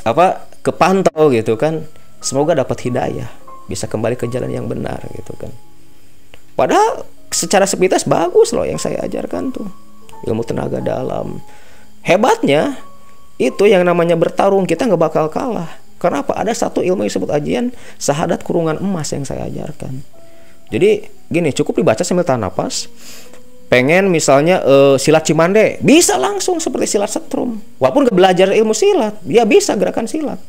Speaker 1: apa kepantau gitu kan. Semoga dapat hidayah bisa kembali ke jalan yang benar gitu kan Padahal secara sepintas bagus loh yang saya ajarkan tuh. Ilmu tenaga dalam. Hebatnya itu yang namanya bertarung kita nggak bakal kalah. Karena apa? Ada satu ilmu yang disebut ajian sahadat kurungan emas yang saya ajarkan. Jadi gini, cukup dibaca sambil tahan nafas. pengen misalnya eh, silat cimande bisa langsung seperti silat setrum walaupun gak belajar ilmu silat dia bisa gerakan silat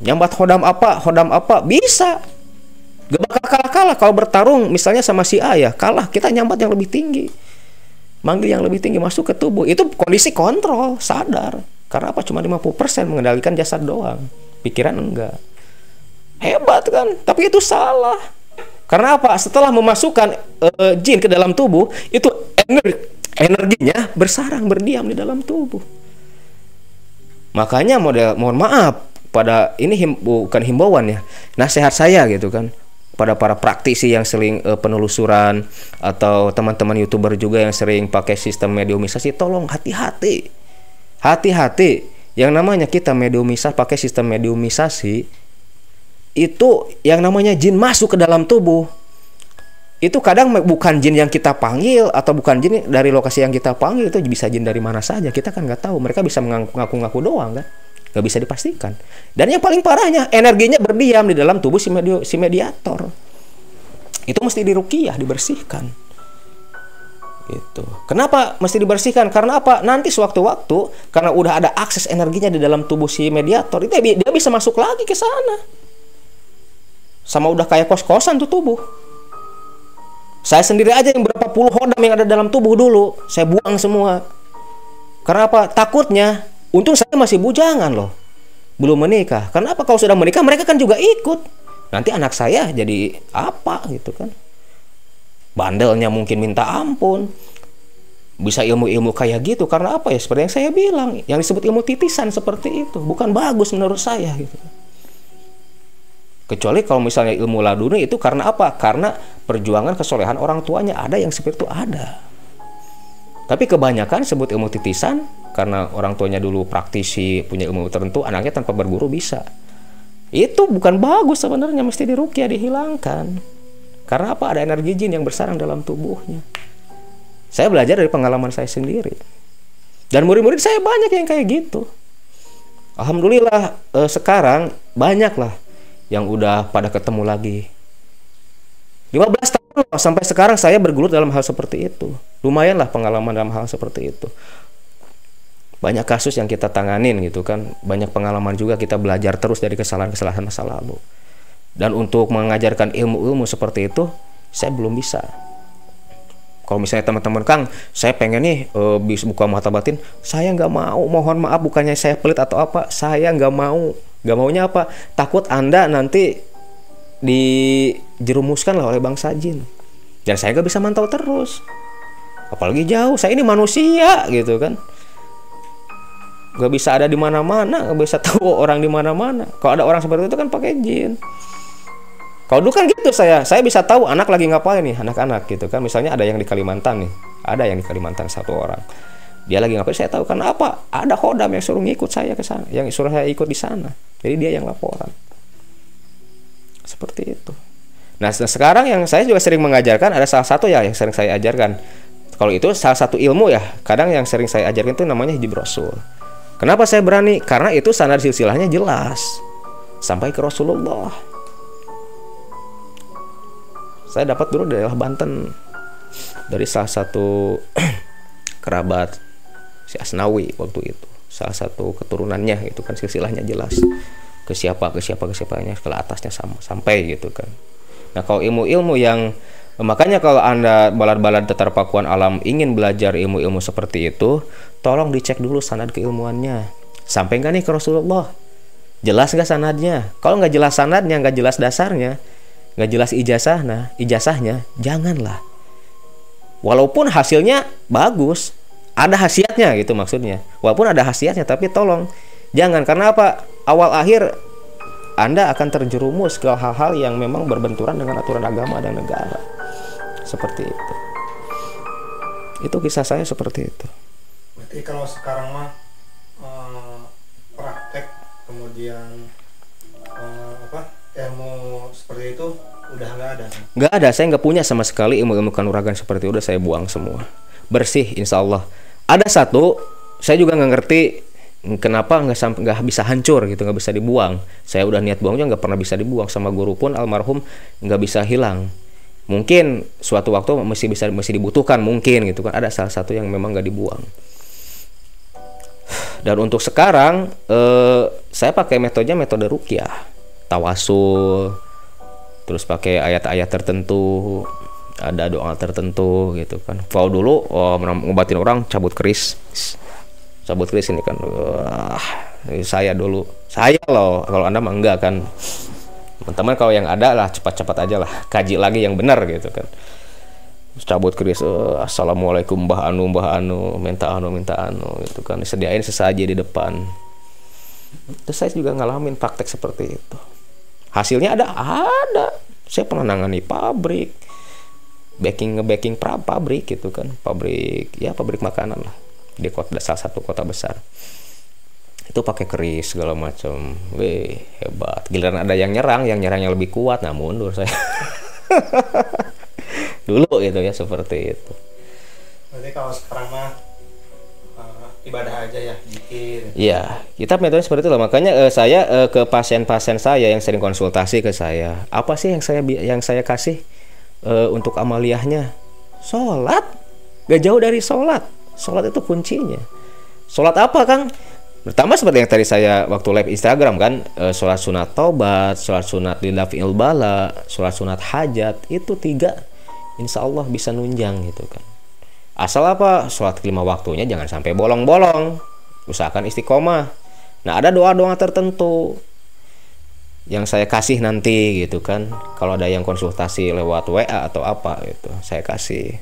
Speaker 1: nyambat hodam apa hodam apa? Bisa. Gak bakal kalah kalah kalau bertarung misalnya sama si A ya. Kalah. Kita nyambat yang lebih tinggi. Manggil yang lebih tinggi masuk ke tubuh. Itu kondisi kontrol sadar. Karena apa? Cuma 50% mengendalikan jasad doang. Pikiran enggak. Hebat kan? Tapi itu salah. Karena apa? Setelah memasukkan uh, jin ke dalam tubuh itu energi energinya bersarang berdiam di dalam tubuh. Makanya model mohon maaf pada ini him, bukan himbauan ya nasihat saya gitu kan. Pada para praktisi yang sering uh, penelusuran atau teman-teman youtuber juga yang sering pakai sistem mediumisasi tolong hati-hati. Hati-hati. Yang namanya kita mediumisasi pakai sistem mediumisasi itu yang namanya jin masuk ke dalam tubuh. Itu kadang bukan jin yang kita panggil atau bukan jin dari lokasi yang kita panggil itu bisa jin dari mana saja. Kita kan nggak tahu. Mereka bisa mengaku-ngaku doang kan nggak bisa dipastikan. Dan yang paling parahnya energinya berdiam di dalam tubuh si, mediator. Itu mesti dirukiah dibersihkan. Itu kenapa mesti dibersihkan? Karena apa? Nanti sewaktu-waktu karena udah ada akses energinya di dalam tubuh si mediator itu dia bisa masuk lagi ke sana. Sama udah kayak kos-kosan tuh tubuh. Saya sendiri aja yang berapa puluh hodam yang ada dalam tubuh dulu saya buang semua. Karena apa? Takutnya Untung saya masih bujangan loh. Belum menikah. Kenapa kalau sudah menikah mereka kan juga ikut. Nanti anak saya jadi apa gitu kan. Bandelnya mungkin minta ampun. Bisa ilmu-ilmu kayak gitu karena apa ya? Seperti yang saya bilang, yang disebut ilmu titisan seperti itu bukan bagus menurut saya gitu. Kecuali kalau misalnya ilmu laduni itu karena apa? Karena perjuangan kesolehan orang tuanya ada yang seperti itu ada. Tapi kebanyakan sebut ilmu titisan karena orang tuanya dulu praktisi punya ilmu tertentu anaknya tanpa berguru bisa. Itu bukan bagus sebenarnya mesti dirukyah dihilangkan. Karena apa? Ada energi jin yang bersarang dalam tubuhnya. Saya belajar dari pengalaman saya sendiri. Dan murid-murid saya banyak yang kayak gitu. Alhamdulillah eh, sekarang banyak lah yang udah pada ketemu lagi. 15 tahun sampai sekarang saya bergelut dalam hal seperti itu. Lumayanlah pengalaman dalam hal seperti itu. Banyak kasus yang kita tanganin gitu kan. Banyak pengalaman juga kita belajar terus dari kesalahan-kesalahan masa lalu. Dan untuk mengajarkan ilmu-ilmu seperti itu saya belum bisa. Kalau misalnya teman-teman Kang saya pengen nih uh, bisa buka mata batin saya nggak mau mohon maaf bukannya saya pelit atau apa saya nggak mau. Nggak maunya apa? Takut anda nanti dijerumuskan lah oleh bangsa jin. Dan saya nggak bisa mantau terus. Apalagi jauh saya ini manusia gitu kan. Gak bisa ada di mana-mana gak bisa tahu orang di mana-mana. Kalau ada orang seperti itu kan pakai jin. Kalau dulu kan gitu saya. Saya bisa tahu anak lagi ngapain nih anak-anak gitu kan. Misalnya ada yang di Kalimantan nih ada yang di Kalimantan satu orang. Dia lagi ngapain saya tahu karena apa? Ada hodam yang suruh ngikut saya ke sana yang suruh saya ikut di sana. Jadi dia yang laporan seperti itu nah sekarang yang saya juga sering mengajarkan ada salah satu ya yang sering saya ajarkan kalau itu salah satu ilmu ya kadang yang sering saya ajarkan itu namanya hijab rasul Kenapa saya berani? Karena itu sanad silsilahnya jelas sampai ke Rasulullah. Saya dapat dulu dari daerah Banten dari salah satu kerabat si Asnawi waktu itu. Salah satu keturunannya itu kan silsilahnya jelas ke siapa ke siapa ke siapanya ke atasnya sama sampai gitu kan. Nah, kalau ilmu-ilmu yang Makanya kalau Anda balad-balad tetar pakuan alam ingin belajar ilmu-ilmu seperti itu, tolong dicek dulu sanad keilmuannya. Sampai nggak nih ke Rasulullah? Jelas nggak sanadnya? Kalau nggak jelas sanadnya, nggak jelas dasarnya, nggak jelas ijazah, nah ijazahnya, janganlah. Walaupun hasilnya bagus, ada khasiatnya gitu maksudnya. Walaupun ada khasiatnya, tapi tolong jangan karena apa? Awal akhir anda akan terjerumus ke hal-hal yang memang berbenturan dengan aturan agama dan negara. Seperti itu. Itu kisah saya seperti itu.
Speaker 2: Berarti kalau sekarang mah uh, praktek kemudian uh, apa ilmu seperti itu udah nggak ada
Speaker 1: nggak ada. Saya nggak punya sama sekali ilmu-ilmu kanuragan seperti itu. Udah saya buang semua. Bersih insya Allah. Ada satu saya juga nggak ngerti kenapa nggak sampai nggak bisa hancur gitu nggak bisa dibuang? Saya udah niat buangnya nggak pernah bisa dibuang sama guru pun almarhum nggak bisa hilang. Mungkin suatu waktu masih bisa masih dibutuhkan mungkin gitu kan. Ada salah satu yang memang nggak dibuang. Dan untuk sekarang eh, saya pakai metodenya metode rukyah tawasul terus pakai ayat-ayat tertentu ada doa tertentu gitu kan. Kalau dulu oh, ngobatin orang cabut keris cabut keris ini kan. Saya dulu saya loh kalau anda mah enggak kan. Teman-teman kalau yang ada lah cepat-cepat aja lah kaji lagi yang benar gitu kan. Cabut keris uh, assalamualaikum mbah anu mbah anu minta anu minta anu gitu kan. Disediain sesaji di depan. Terus saya juga ngalamin praktek seperti itu. Hasilnya ada ada. Saya pernah nangani pabrik. Baking ngebaking pra pabrik gitu kan. Pabrik ya pabrik makanan lah di kota salah satu kota besar. Itu pakai keris segala macam. Weh hebat. Giliran ada yang nyerang yang nyerangnya lebih kuat. Nah mundur saya. Dulu gitu ya seperti itu.
Speaker 2: Berarti kalau sekarang mah uh, ibadah aja ya
Speaker 1: zikir. Iya kita metode seperti itu lah. Makanya uh, saya uh, ke pasien-pasien saya yang sering konsultasi ke saya apa sih yang saya yang saya kasih uh, untuk amaliyahnya sholat. Gak jauh dari sholat sholat itu kuncinya sholat apa kang Pertama seperti yang tadi saya waktu live Instagram kan, e, sholat sunat taubat, sholat sunat lilafil bala, sholat sunat hajat, itu tiga insya Allah bisa nunjang gitu kan. Asal apa? Sholat lima waktunya jangan sampai bolong-bolong. Usahakan istiqomah. Nah ada doa-doa tertentu yang saya kasih nanti gitu kan. Kalau ada yang konsultasi lewat WA atau apa gitu, saya kasih.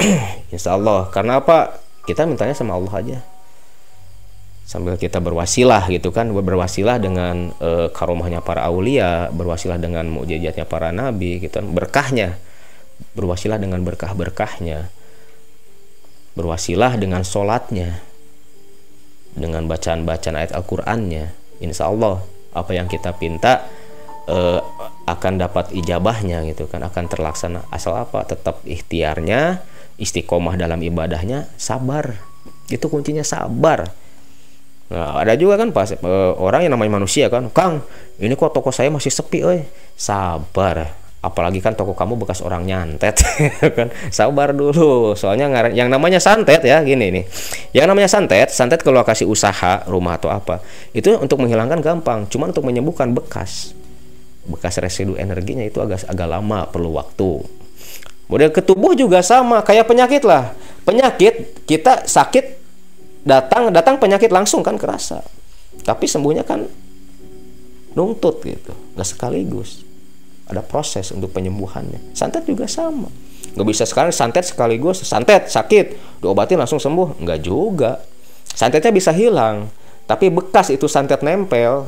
Speaker 1: insya Allah. Karena apa? Kita mintanya sama Allah aja. Sambil kita berwasilah gitu kan. Berwasilah dengan e, karomahnya para aulia berwasilah dengan mukjizatnya para nabi gitu kan. Berkahnya. Berwasilah dengan berkah-berkahnya. Berwasilah dengan solatnya dengan bacaan-bacaan ayat Al-Qur'annya. Insya Allah apa yang kita pinta e, akan dapat ijabahnya gitu kan. Akan terlaksana. Asal apa? Tetap ikhtiarnya istiqomah dalam ibadahnya sabar itu kuncinya sabar Nah, ada juga kan pas uh, orang yang namanya manusia kan, Kang, ini kok toko saya masih sepi, oi. Sabar. Apalagi kan toko kamu bekas orang nyantet, kan? Sabar dulu. Soalnya yang namanya santet ya, gini nih. Yang namanya santet, santet kalau kasih usaha rumah atau apa, itu untuk menghilangkan gampang. Cuma untuk menyembuhkan bekas, bekas residu energinya itu agak agak lama, perlu waktu. Model ke tubuh juga sama, kayak penyakit lah. Penyakit kita sakit datang datang penyakit langsung kan kerasa. Tapi sembuhnya kan nuntut gitu nggak sekaligus. Ada proses untuk penyembuhannya. Santet juga sama. Nggak bisa sekarang santet sekaligus santet sakit diobatin langsung sembuh. Nggak juga. Santetnya bisa hilang tapi bekas itu santet nempel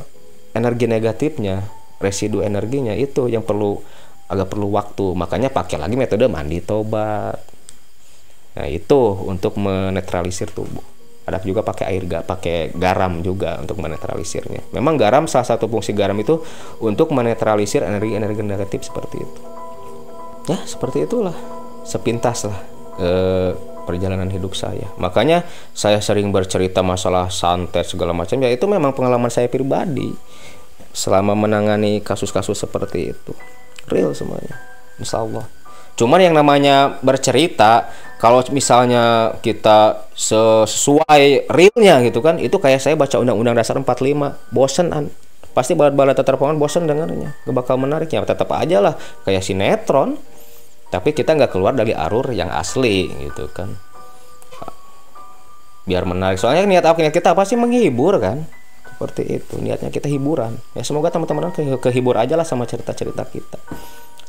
Speaker 1: energi negatifnya residu energinya itu yang perlu agak perlu waktu. Makanya pakai lagi metode mandi tobat. Nah itu untuk menetralisir tubuh. Ada juga pakai air gak pakai garam juga untuk menetralisirnya. Memang garam salah satu fungsi garam itu untuk menetralisir energi-energi negatif seperti itu. Ya seperti itulah. Sepintas lah eh, perjalanan hidup saya. Makanya saya sering bercerita masalah santet segala macam ya itu memang pengalaman saya pribadi selama menangani kasus-kasus seperti itu real semuanya. Insya Allah cuman yang namanya bercerita kalau misalnya kita sesuai realnya gitu kan itu kayak saya baca undang-undang dasar 45 bosen an. Pasti balat-balat terpongan bosen dengarnya. Gak bakal menariknya tetap aja lah. Kayak sinetron tapi kita nggak keluar dari arur yang asli gitu kan. Biar menarik. Soalnya niat niat kita pasti menghibur kan seperti itu. Niatnya kita hiburan. Ya semoga teman-teman ke kehibur aja lah sama cerita-cerita kita.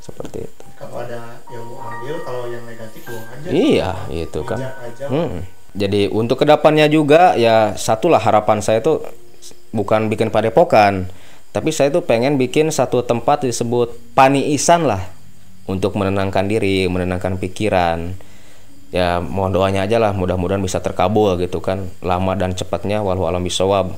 Speaker 1: Seperti itu.
Speaker 2: Kalau ada yang mau ambil kalau yang negatif buang aja.
Speaker 1: Iya itu kan. Hmm. jadi untuk ke depannya juga ya satulah harapan saya tuh bukan bikin padepokan tapi saya tuh pengen bikin satu tempat disebut paniisan lah. Untuk menenangkan diri menenangkan pikiran ya mohon doanya aja lah mudah-mudahan bisa terkabul gitu kan lama dan cepatnya walau alam bisawab